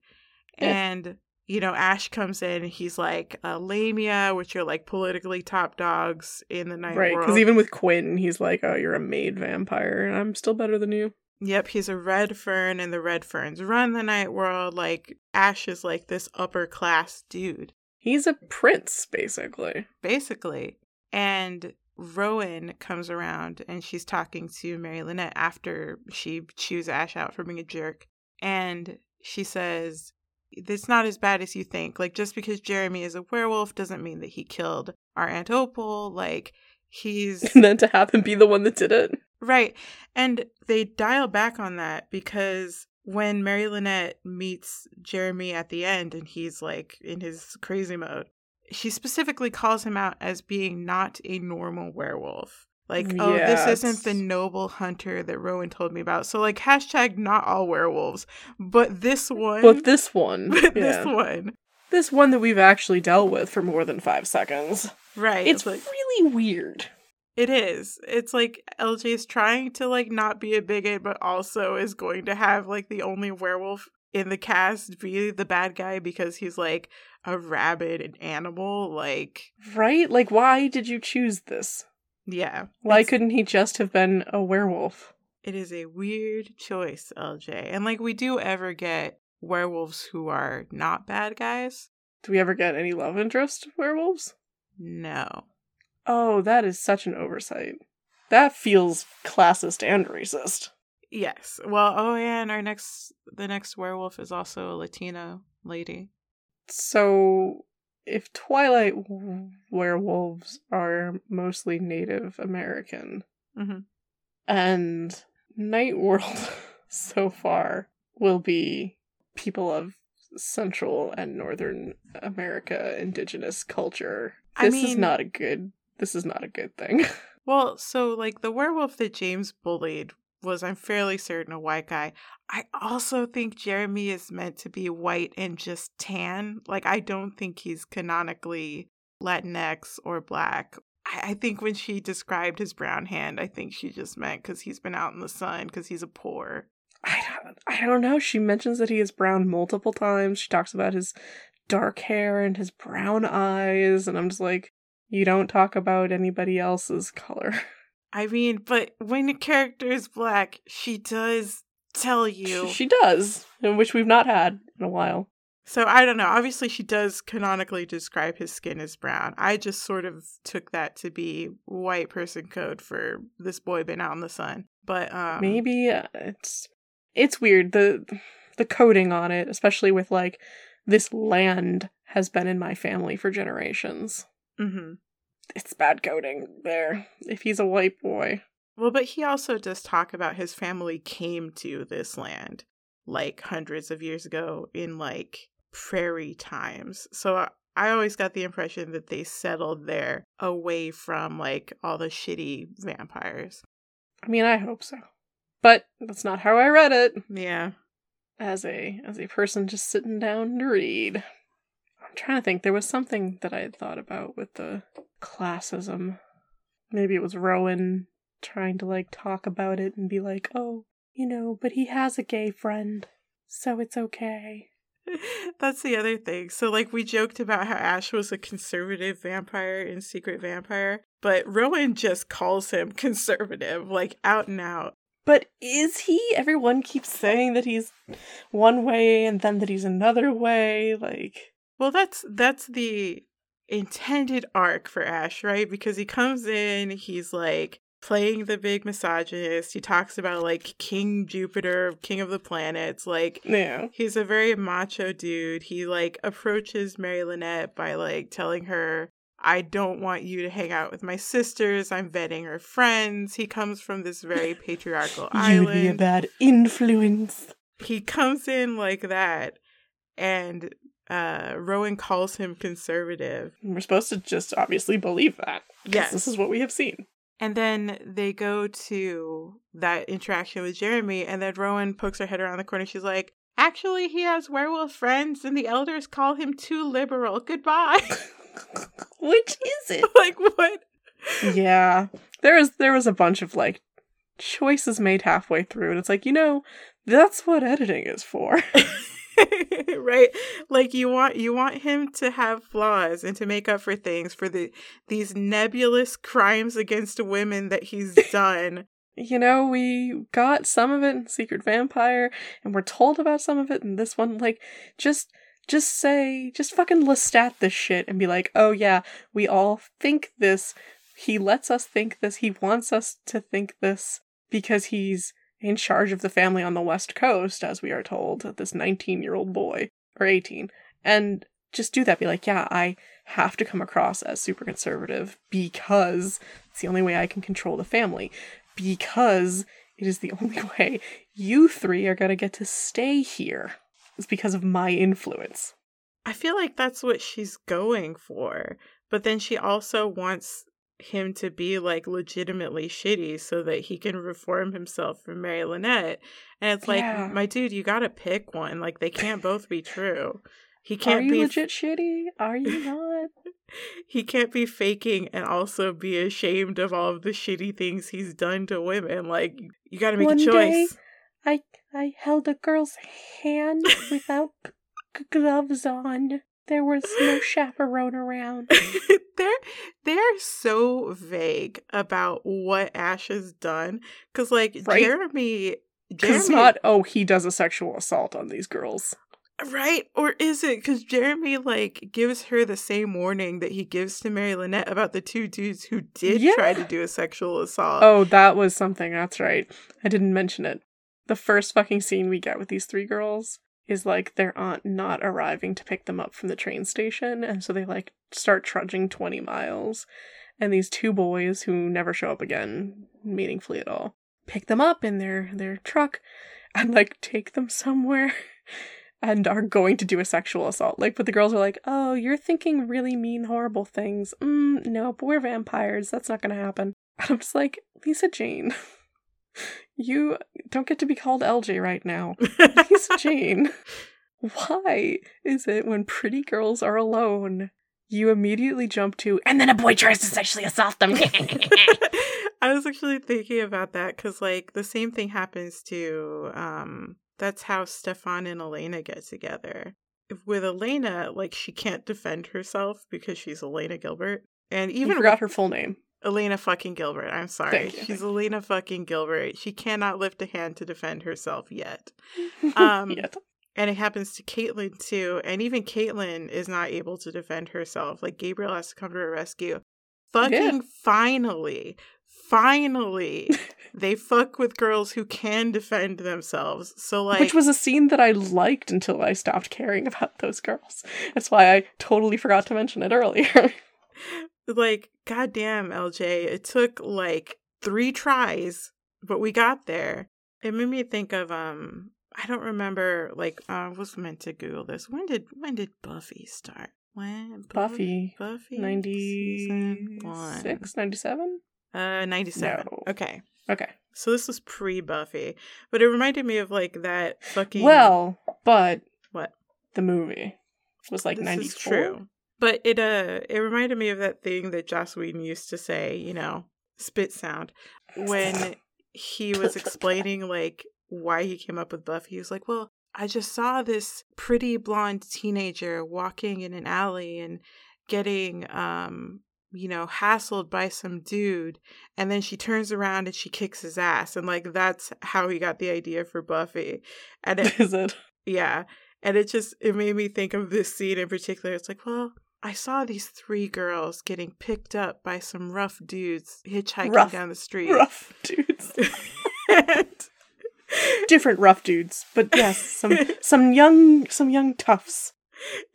Yeah. and you know ash comes in and he's like uh, lamia which are like politically top dogs in the night right, world because even with Quinn, he's like, oh, you're a made vampire, and I'm still better than you. Yep, he's a Redfern, and the Redferns run the night world. Like Ash is like this upper class dude, He's a prince, basically. basically. And Rowan comes around and she's talking to Mary Lynette after she chews Ash out for being a jerk. And she says, It's not as bad as you think. Like, just because Jeremy is a werewolf doesn't mean that he killed our Aunt Opal. Like, he's. (laughs) And then to have him be the one that did it. Right. And they dial back on that because when Mary Lynette meets Jeremy at the end and he's like in his crazy mode, she specifically calls him out as being not a normal werewolf. Like, mm, oh, this isn't the noble hunter that Rowan told me about. So, like, hashtag not all werewolves, but this one. But this one, (laughs) but yeah. this one. this one that we've actually dealt with for more than five seconds. Right. It's like, really weird. It is. It's like LJ is trying to like not be a bigot, but also is going to have like the only werewolf in the cast be the bad guy because he's like a rabid and animal. Like, Right? Like, why did you choose this? yeah. Why couldn't he just have been a werewolf? it is a weird choice, LJ. And like we do ever get werewolves who are not bad guys. Do we ever get any love interest werewolves? No. Oh, that is such an oversight. That feels classist and racist. Yes. Well, oh yeah, and our next the next werewolf is also a Latino lady. So, if Twilight werewolves are mostly Native American, hmm and Night World (laughs) so far will be people of Central and Northern America indigenous culture, I this is not a good. This is not a good thing. (laughs) Well, so like the werewolf that James bullied was, I'm fairly certain, a white guy. I also think Jeremy is meant to be white and just tan. Like, I don't think he's canonically Latinx or black. I, I think when she described his brown hand, I think she just meant because he's been out in the sun because he's a poor. I don't, I don't know. She mentions that he is brown multiple times. She talks about his dark hair and his brown eyes. And I'm just like, you don't talk about anybody else's color. (laughs) I mean, but when the character is black, she does tell you. She does, which we've not had in a while. So I don't know. Obviously, she does canonically describe his skin as brown. I just sort of took that to be white person code for this boy been out in the sun. But um, maybe uh, it's it's weird the the coding on it, especially with like this land has been in my family for generations. Mm-hmm. It's bad coding there. If he's a white boy. Well, but he also does talk about his family came to this land like hundreds of years ago in like prairie times. So I always got the impression that they settled there away from like all the shitty vampires. I mean, I hope so. But that's not how I read it. Yeah. As a as a person just sitting down to read. I'm trying to think there was something that I had thought about with the classism. Maybe it was Rowan trying to like talk about it and be like, "Oh, you know, but he has a gay friend, so it's okay." (laughs) That's the other thing. So, like, we joked about how Ash was a conservative vampire in Secret Vampire, but Rowan just calls him (laughs) conservative, like, out and out. But is he? Everyone keeps saying that he's one way and then that he's another way. Like, well, that's that's the intended arc for Ash, right? Because he comes in, he's like, playing the big misogynist. He talks about like King Jupiter, king of the planets. Like, yeah. he's a very macho dude. He like approaches Mary Lynette by like telling her, I don't want you to hang out with my sisters. I'm vetting her friends. He comes from this very patriarchal (laughs) island. You'd be a bad influence. He comes in like that, and uh, Rowan calls him conservative. We're supposed to just obviously believe that. Yes. This is what we have seen. And then they go to that interaction with Jeremy, and then Rowan pokes her head around the corner. She's like, Actually, he has werewolf friends, and the elders call him too liberal. Goodbye. (laughs) Which is it? (laughs) like what? Yeah, there was there was a bunch of like choices made halfway through, and it's like you know that's what editing is for. (laughs) (laughs) right? Like you want you want him to have flaws and to make up for things for the these nebulous crimes against women that he's (laughs) done. You know we got some of it in secret vampire and we're told about some of it in this one. Like just just say just fucking lestat this shit and be like oh yeah we all think this. He lets us think this. He wants us to think this because he's in charge of the family on the West Coast, as we are told, this 19 year old boy, or 18. And just do that. Be like, yeah, I have to come across as super conservative because it's the only way I can control the family. Because it is the (laughs) only way you three are going to get to stay here. It's because of my influence. I feel like that's what she's going for. But then she also wants him to be like legitimately shitty so that he can reform himself from Mary Lynette. And it's like, yeah. my dude, you gotta pick one. Like they can't both be true. He can't Are you be legit shitty? Are you not? (laughs) he can't be faking and also be ashamed of all of the shitty things he's done to women. Like you gotta make one a choice. Day, I I held a girl's hand without g- gloves on. There was no chaperone around. (laughs) they're they're so vague about what Ash has done because, like right? Jeremy, Jeremy, it's not. Oh, he does a sexual assault on these girls, right? Or is it because Jeremy like gives her the same warning that he gives to Mary Lynette about the two dudes who did yeah. try to do a sexual assault? Oh, that was something. That's right. I didn't mention it. The first fucking scene we get with these three girls is like their aunt not arriving to pick them up from the train station and so they like start trudging 20 miles. And these two boys who never show up again meaningfully at all pick them up in their their truck and like take them somewhere (laughs) and are going to do a sexual assault. Like but the girls are like oh you're thinking really mean horrible things. Mm, no but we're vampires. That's not gonna happen. And i'm just like lisa jane (laughs) you don't get to be called LJ right now. (laughs) He's Jane. Why is it when pretty girls are alone, you immediately jump to, and then a boy tries to sexually assault them? (laughs) I was actually thinking about that because, like, the same thing happens to, um, that's how Stefan and Elena get together. with Elena, like she can't defend herself because she's Elena Gilbert. And You even forgot her full name. Elena fucking Gilbert. I'm sorry. She's. Elena fucking Gilbert. She cannot lift a hand to defend herself yet. (laughs) Um, Yet. And it happens to Kaitlyn too. And even Kaitlyn is not able to defend herself. Like Gabriel has to come to her rescue. Fucking finally, finally, (laughs) they fuck with girls who can defend themselves. So like Which was a scene that I liked until I stopped caring about those girls. That's why I totally forgot to mention it earlier. (laughs) like goddamn LJ, it took like three tries, but we got there. It made me think of um I don't remember like uh, I was meant to Google this. When did when did Buffy start? When Buffy. Buffy season one. 96, 97? Uh, ninety seven. No. Okay, Okay. so this was pre Buffy, but it reminded me of like that fucking. Well, but What? the movie was like This 94. true. But it uh it reminded me of that thing that Joss Whedon used to say, you know, spit sound. When he (laughs) was explaining like why he came up with Buffy, he was like, Well, I just saw this pretty blonde teenager walking in an alley and getting um you know, hassled by some dude, and then she turns around and she kicks his ass, and like that's how he got the idea for Buffy. And (laughs) it, Is it? yeah. And it just it made me think of this scene in particular. It's like, well, I saw these three girls getting picked up by some rough dudes hitchhiking Rough. down the street. Rough dudes. (laughs) Different rough dudes, but yes, some (laughs) some young some young toughs.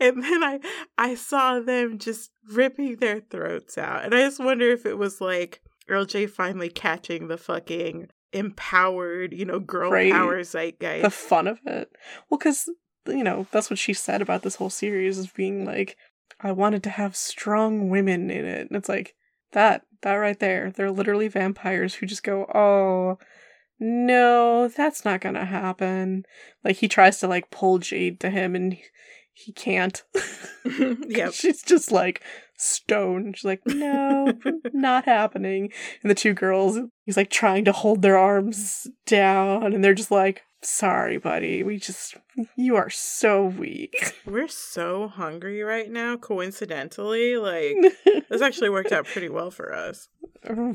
and then I I saw them just ripping their throats out. And I just wonder if it was like LJ finally catching the fucking empowered, you know, girl Right. power zeitgeist. The fun of it. Well, because you know that's what she said about this whole series is being like, I wanted to have strong women in it, and it's like that that right there. They're literally vampires who just go, oh. No, that's not gonna happen. Like he tries to like pull Jade to him and he can't. (laughs) (laughs) yeah. She's just like stone. She's like, no, (laughs) not happening. And the two girls, he's like trying to hold their arms down, and they're just like, sorry, buddy. We just, you are so weak. (laughs) We're so hungry right now, coincidentally. Like (laughs) this actually worked out pretty well for us.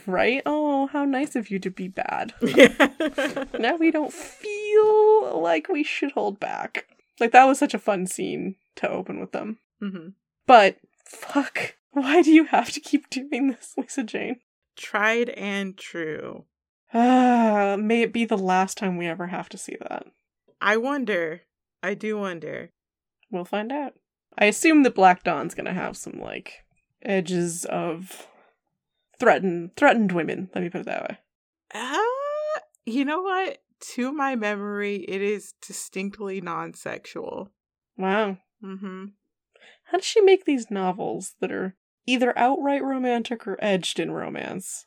right? Oh, how nice of you to be bad. (laughs) Yeah. now we don't feel like we should hold back. Like, that was such a fun scene to open with them. hmm But, fuck. Why do you have to keep doing this, Lisa Jane? Tried and true. Ah, may it be the last time we ever have to see that. I wonder. I do wonder. We'll find out. I assume that Black Dawn's gonna have some like edges of threatened threatened women. Let me put it that way. Uh, you know what? To my memory, it is distinctly non-sexual. Wow. Mm-hmm. How does she make these novels that are either outright romantic or edged in romance?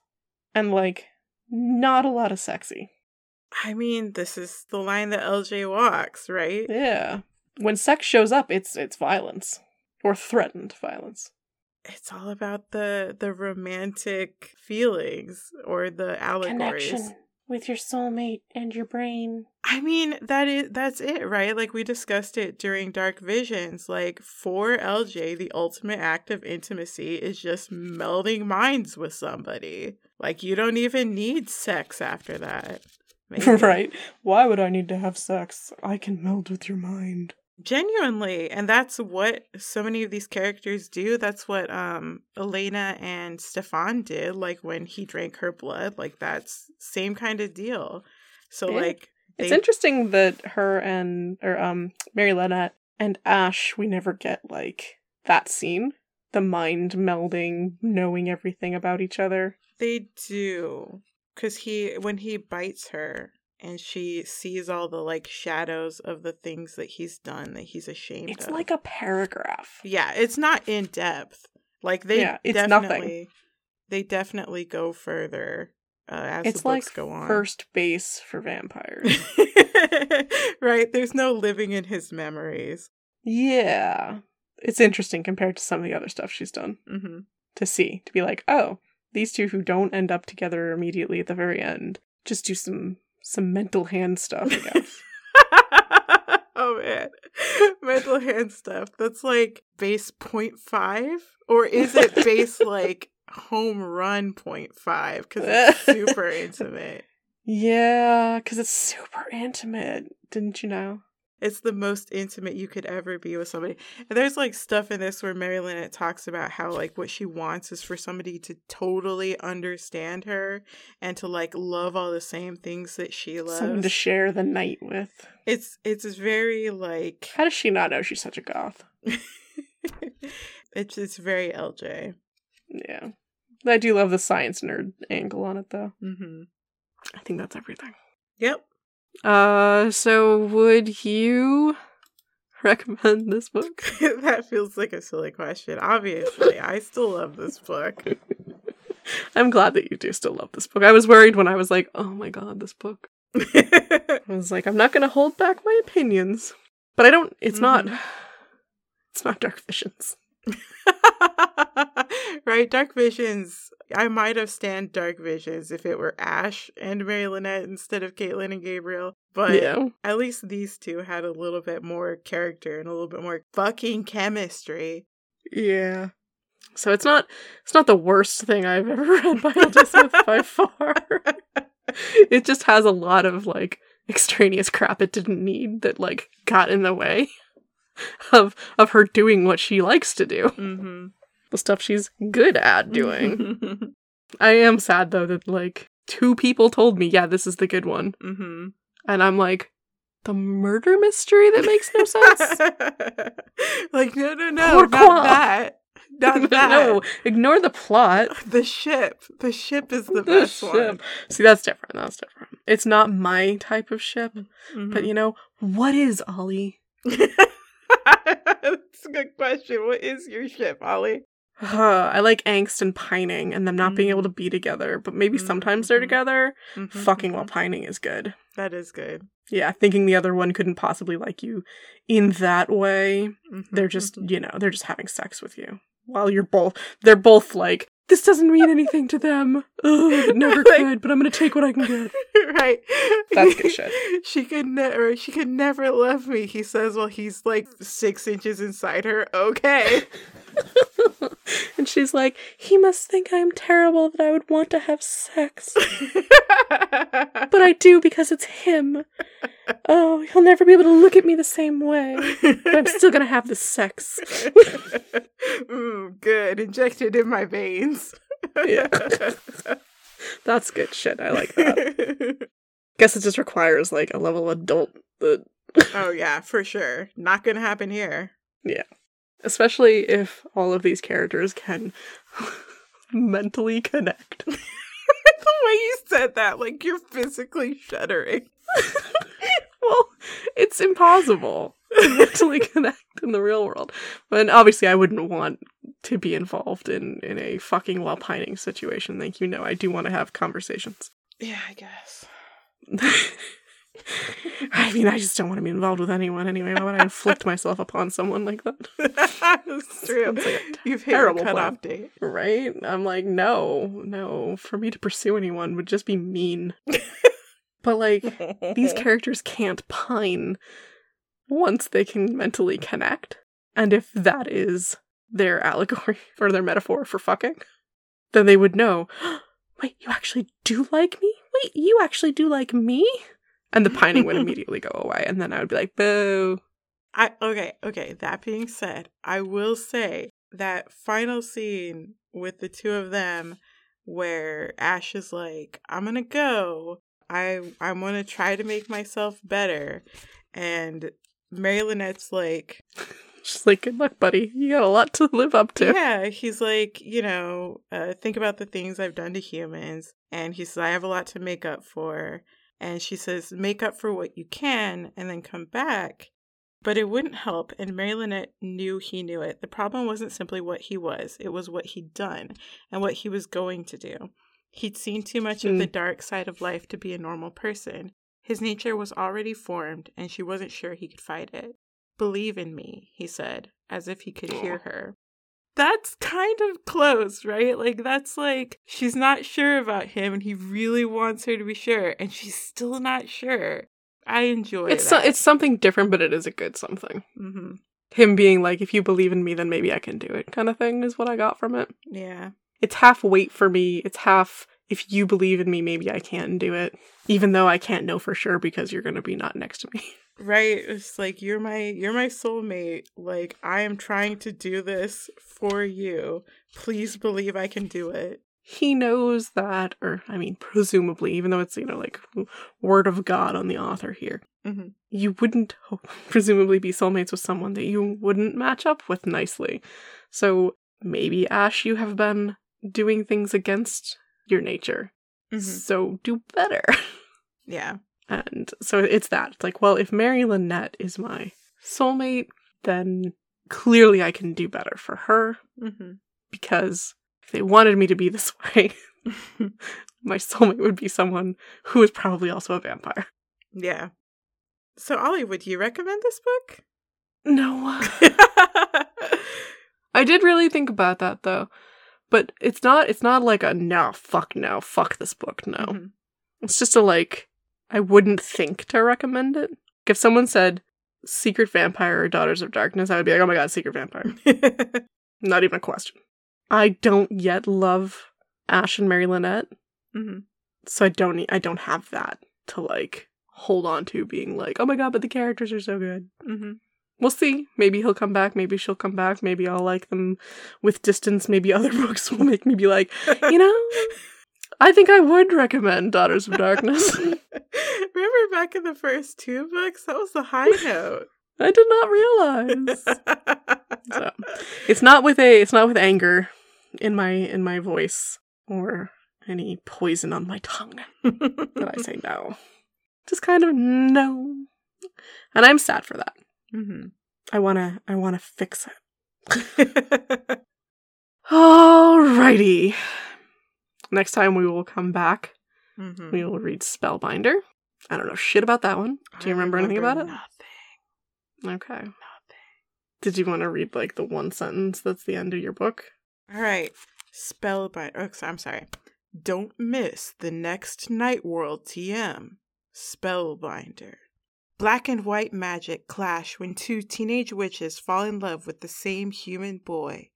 And like not a lot of sexy. I mean, this is the line that LJ walks, right? Yeah. When sex shows up, it's it's violence. Or threatened violence. It's all about the the romantic feelings or the allegories. With your soulmate and your brain. I mean, that is that's it, right? Like we discussed it during Dark Visions. Like for LJ, the ultimate act of intimacy is just melding minds with somebody. Like you don't even need sex after that. (laughs) Right? Why would I need to have sex? I can meld with your mind. Genuinely, and that's what so many of these characters do. That's what um Elena and Stefan did like when he drank her blood. Like that's same kind of deal. So Yeah. like It's interesting that her and or um Mary Lynette and Ash we never get like that scene. The mind melding, knowing everything about each other. They do. Cause he when he bites her and she sees all the like shadows of the things that he's done that he's ashamed of. It's of. like a paragraph. Yeah, it's not in depth. Like they Yeah, it's nothing. definitely they definitely go further uh, as It's the like books go on. first base for vampires. (laughs) right, there's no living in his memories. yeah. It's interesting compared to some of the other stuff she's done hmm to see, to be like, oh, these two who don't end up together immediately at the very end just do some some mental hand stuff, I guess. (laughs) oh man. Mental hand stuff. That's like base 0.5? Or is it base (laughs) like home run 0.5? Because it's (laughs) super intimate. Yeah, because it's super intimate. Didn't you know? It's the most intimate you could ever be with somebody. And there's like stuff in this where Mary Lynette talks about how like what she wants is for somebody to totally understand her and to like love all the same things that she loves. Someone to share the night with. It's it's very like How does she not know she's such a goth? (laughs) it's it's very LJ. Yeah. I do love the science nerd angle on it though. Mm-hmm. I think that's everything. Yep. Uh, so would you (laughs) recommend this book? (laughs) that feels like a silly question. Obviously, I still love this book. (laughs) I'm glad that you do still love this book. I was worried when I was like, oh my god, this book. I was like, I'm not gonna hold back my opinions. But I don't it's not Mhm. (sighs) it's not Dark Visions. (laughs) right, Dark Visions. I might have stand Dark Visions if it were Ash and Mary Lynette instead of Kaitlyn and Gabriel. But yeah. at least these two had a little bit more character and a little bit more fucking chemistry. Yeah. So it's not it's not the worst thing I've (laughs) ever read by L.J. Smith by (laughs) far. it just has a lot of like extraneous crap it didn't need that like got in the way of of her doing what she likes to do. Mm-hmm. The stuff she's good at doing. (laughs) I am sad though that like two people told me, yeah, this is the good one. mm-hmm. And I'm like, the murder mystery that makes no sense? (laughs) like no, no, no, Pourquoi? not that, not (laughs) that. no, ignore the plot. The ship. The ship is the The best ship. See, that's different. That's different. It's not my type of ship, one. but you know, what is Ollie? That's a good question. What is your ship, Ollie? I like angst and pining and them not being able to be together, but maybe sometimes they're Mhm. together. Mhm, Fucking while mhm. pining is good. That is good. Yeah, thinking the other one couldn't possibly like you in that way. Mhm, They're just, you know, they're just having sex with you. While you're both, they're both like, this doesn't mean anything to them. Ugh, (laughs) never Like- could, but I'm gonna take what I can get. (laughs) right. That's good shit. (laughs) She could never. She could never love me. He says while he's like six inches inside her. Okay. (laughs) and she's like, he must think I'm terrible that I would want to have sex. (laughs) But I do because it's him. Oh, he'll never be able to look at me the same way. But I'm still gonna have the sex. (laughs) Ooh, good. Injected in my veins. Yeah. That's good shit. I like that. Guess it just requires like a level of adult that oh yeah, for sure. Not gonna happen here. Especially if all of these characters can (laughs) mentally connect. (laughs) the way you said that, like you're physically shuddering. (laughs) well, it's impossible to mentally connect in the real world. But obviously I wouldn't want to be involved in in a fucking while pining situation. Like you know, I do want to have conversations. Yeah, I guess. (laughs) I mean, I just don't want to be involved with anyone anyway. Why would I inflict (laughs) myself upon someone like that? (laughs) That's true. Sounds like a You've hit terrible cutoff date. Right? I'm like, no, no. For me to pursue anyone would just be mean. but like, these characters can't pine once they can mentally connect. And if that is their allegory or their metaphor for fucking, then they would know, (gasps) wait, you actually do like me? Wait, you actually do like me? And the pining would (laughs) immediately go away. And then I would be like, boo. I okay, okay. That being said, I will say that final scene with the two of them where Ash is like, I'm gonna go. I I wanna try to make myself better. And Mary Lynette's like, (laughs) She's like, good luck, buddy. You got a lot to live up to. Yeah, he's like, you know, uh, think about the things I've done to humans. And he says, I have a lot to make up for. And she says, make up for what you can and then come back. But it wouldn't help. And Mary Lynette knew he knew it. The problem wasn't simply what he was, it was what he'd done and what he was going to do. He'd seen too much of the hmm. dark side of life to be a normal person. His nature was already formed, and she wasn't sure he could fight it. Believe in me, he said, as if he could hear her. That's kind of close, right? Like, that's like she's not sure about him and he really wants her to be sure, and she's still not sure. I enjoy It's so, it's something different, but it is a good something. hmm Him being like, if you believe in me, then maybe I can do it, kind of thing is what I got from it. Yeah. It's half wait for me. It's half if you believe in me, maybe I can do it, even though I can't know for sure because you're gonna be not next to me. (laughs) Right. It's like you're my you're my soulmate. Like I am trying to do this for you. Please believe I can do it. He knows that, or I mean, presumably, even though it's you know like word of God on the author here, hmm you wouldn't (laughs) presumably be soulmates with someone that you wouldn't match up with nicely. So maybe Ash, you have been doing things against your nature. hmm So do better. (laughs) Yeah. And so it's that. It's like, well, if Mary Lynette is my soulmate, then clearly I can do better for her hmm because if they wanted me to be this (laughs) way, (laughs) my soulmate would be someone who is probably also a vampire. yeah. So Ollie, would you recommend this book? No. I did really think about that though. But it's not it's not like a no, fuck no, fuck this book, no. Mhm. It's just a like I wouldn't think to recommend it. If someone said Secret Vampire or Daughters of Darkness, I would be like, oh my god, Secret Vampire. (laughs) Not even a question. I don't yet love Ash and Mary Lynette, Mhm. so I don't need, I don't have that to like hold on to being like, oh my god, but the characters are so good. Mhm. We'll see. Maybe he'll come back. Maybe she'll come back. Maybe I'll like them with distance. Maybe other (laughs) books will make me be like, you know, I think I would recommend Daughters of Darkness. (laughs) Remember back in the first two books? That was the high note. (laughs) I did not realize. So it's not with a it's not with anger in my in my voice or any poison on my tongue that I say no. Just kind of no. And I'm sad for that. Hmm I wanna I wanna fix it. (laughs) Alrighty. Next time we will come back. Mhm. We will read Spellbinder. I don't know shit about that one. Do you I remember anything about it? Nothing. Okay. Nothing. Did you want to read like the one sentence that's the end of your book? All right. Spellbinder. Oh, I'm sorry. Don't miss the next Night World TM. Spellbinder. Black and white magic clash when two teenage witches fall in love with the same human boy.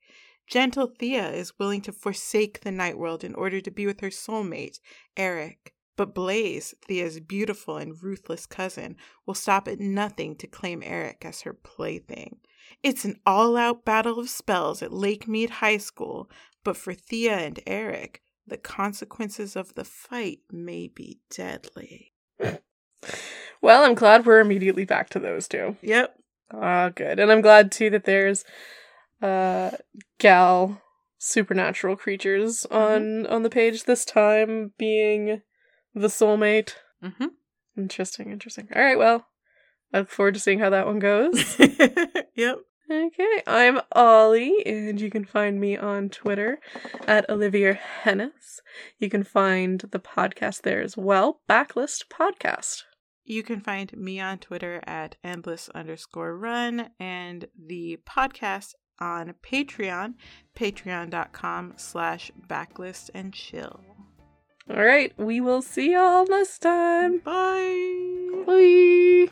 Gentle Thea is willing to forsake the night world in order to be with her soulmate, Eric. But Blaise, Thea's beautiful and ruthless cousin, will stop at nothing to claim Eric as her plaything. It's an all out battle of spells at Lake Mead High School, but for Thea and Eric, the consequences of the fight may be deadly. Well, I'm glad we're immediately back to those two. Yep. Ah, good. And I'm glad too that there's uh gal supernatural creatures on on the page this time being the soulmate. Mm-hmm. Interesting, interesting. All right, well, I look forward to seeing how that one goes. (laughs) yep. Okay, I'm Ollie, and you can find me on Twitter at Olivia Hennis. You can find the podcast there as well, Backlist Podcast. You can find me on Twitter at endless underscore run and the podcast on Patreon, patreon.com slash backlist and chill. All right, we will see y'all next time. Bye. Bye.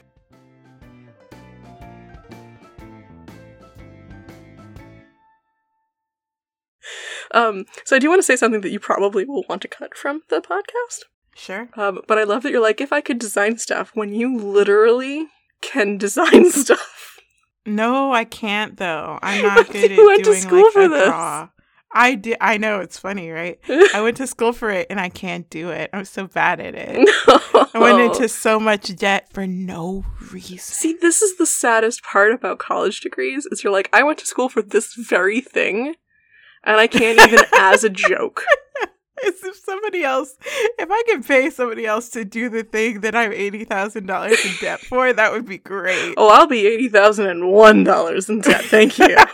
Um, so I do want to say something that you probably will want to cut from the podcast. Sure. Um, but I love that you're like, if I could design stuff when you literally can (laughs) design stuff. No, I can't though. I'm (laughs) not good at went to doing school like for a this. draw. I did. I know it's funny, right? (laughs) I went to school for it and I can't do it. I'm so bad at it. no. I went into so much debt for no reason. See, this is the saddest part about college degrees is you're like, I went to school for this very thing, and I can't even as a joke. (laughs) As if somebody else, if I could pay somebody else to do the thing that I'm eighty thousand dollars in debt for, that would be great. Oh, I'll be eighty thousand and one dollars in debt. Thank you. (laughs)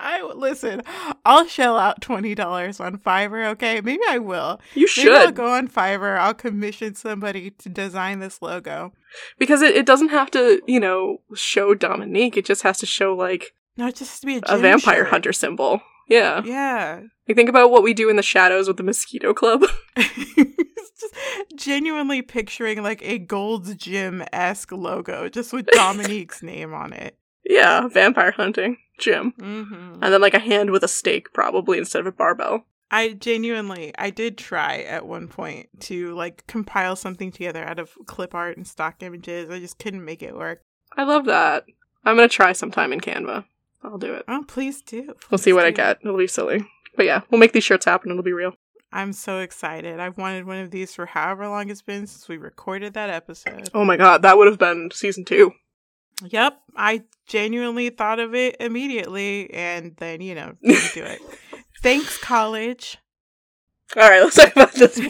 I listen. I'll shell out twenty dollars on Fiverr. Okay, maybe I will. You Maybe I'll should go on Fiverr. I'll commission somebody to design this logo. because it, it doesn't have to, you know, show Dominique. It just has to show like No, it just to be a, a vampire shirt. hunter symbol. Yeah. Yeah. You think about what we do in the shadows with the mosquito club. (laughs) (laughs) just genuinely picturing like a Gold's Gym esque logo, just with Dominique's (laughs) name on it. Yeah, vampire hunting gym, Mm-hmm. and then like a hand with a stake, probably instead of a barbell. I genuinely, I did try at one point to like compile something together out of clip art and stock images. I just couldn't make it work. I love that. I'm gonna try sometime in Canva. I'll do it. Oh, please do. We'll see Please what I get. It'll be silly, but yeah, we'll make these shirts happen. It'll be real. I'm so excited. I've wanted one of these for however long it's been since we recorded that episode. Oh my god, that would have been season two. Yep, I genuinely thought of it immediately and then, you know, do it. (laughs) Thanks, college. All right, let's talk about this. (laughs)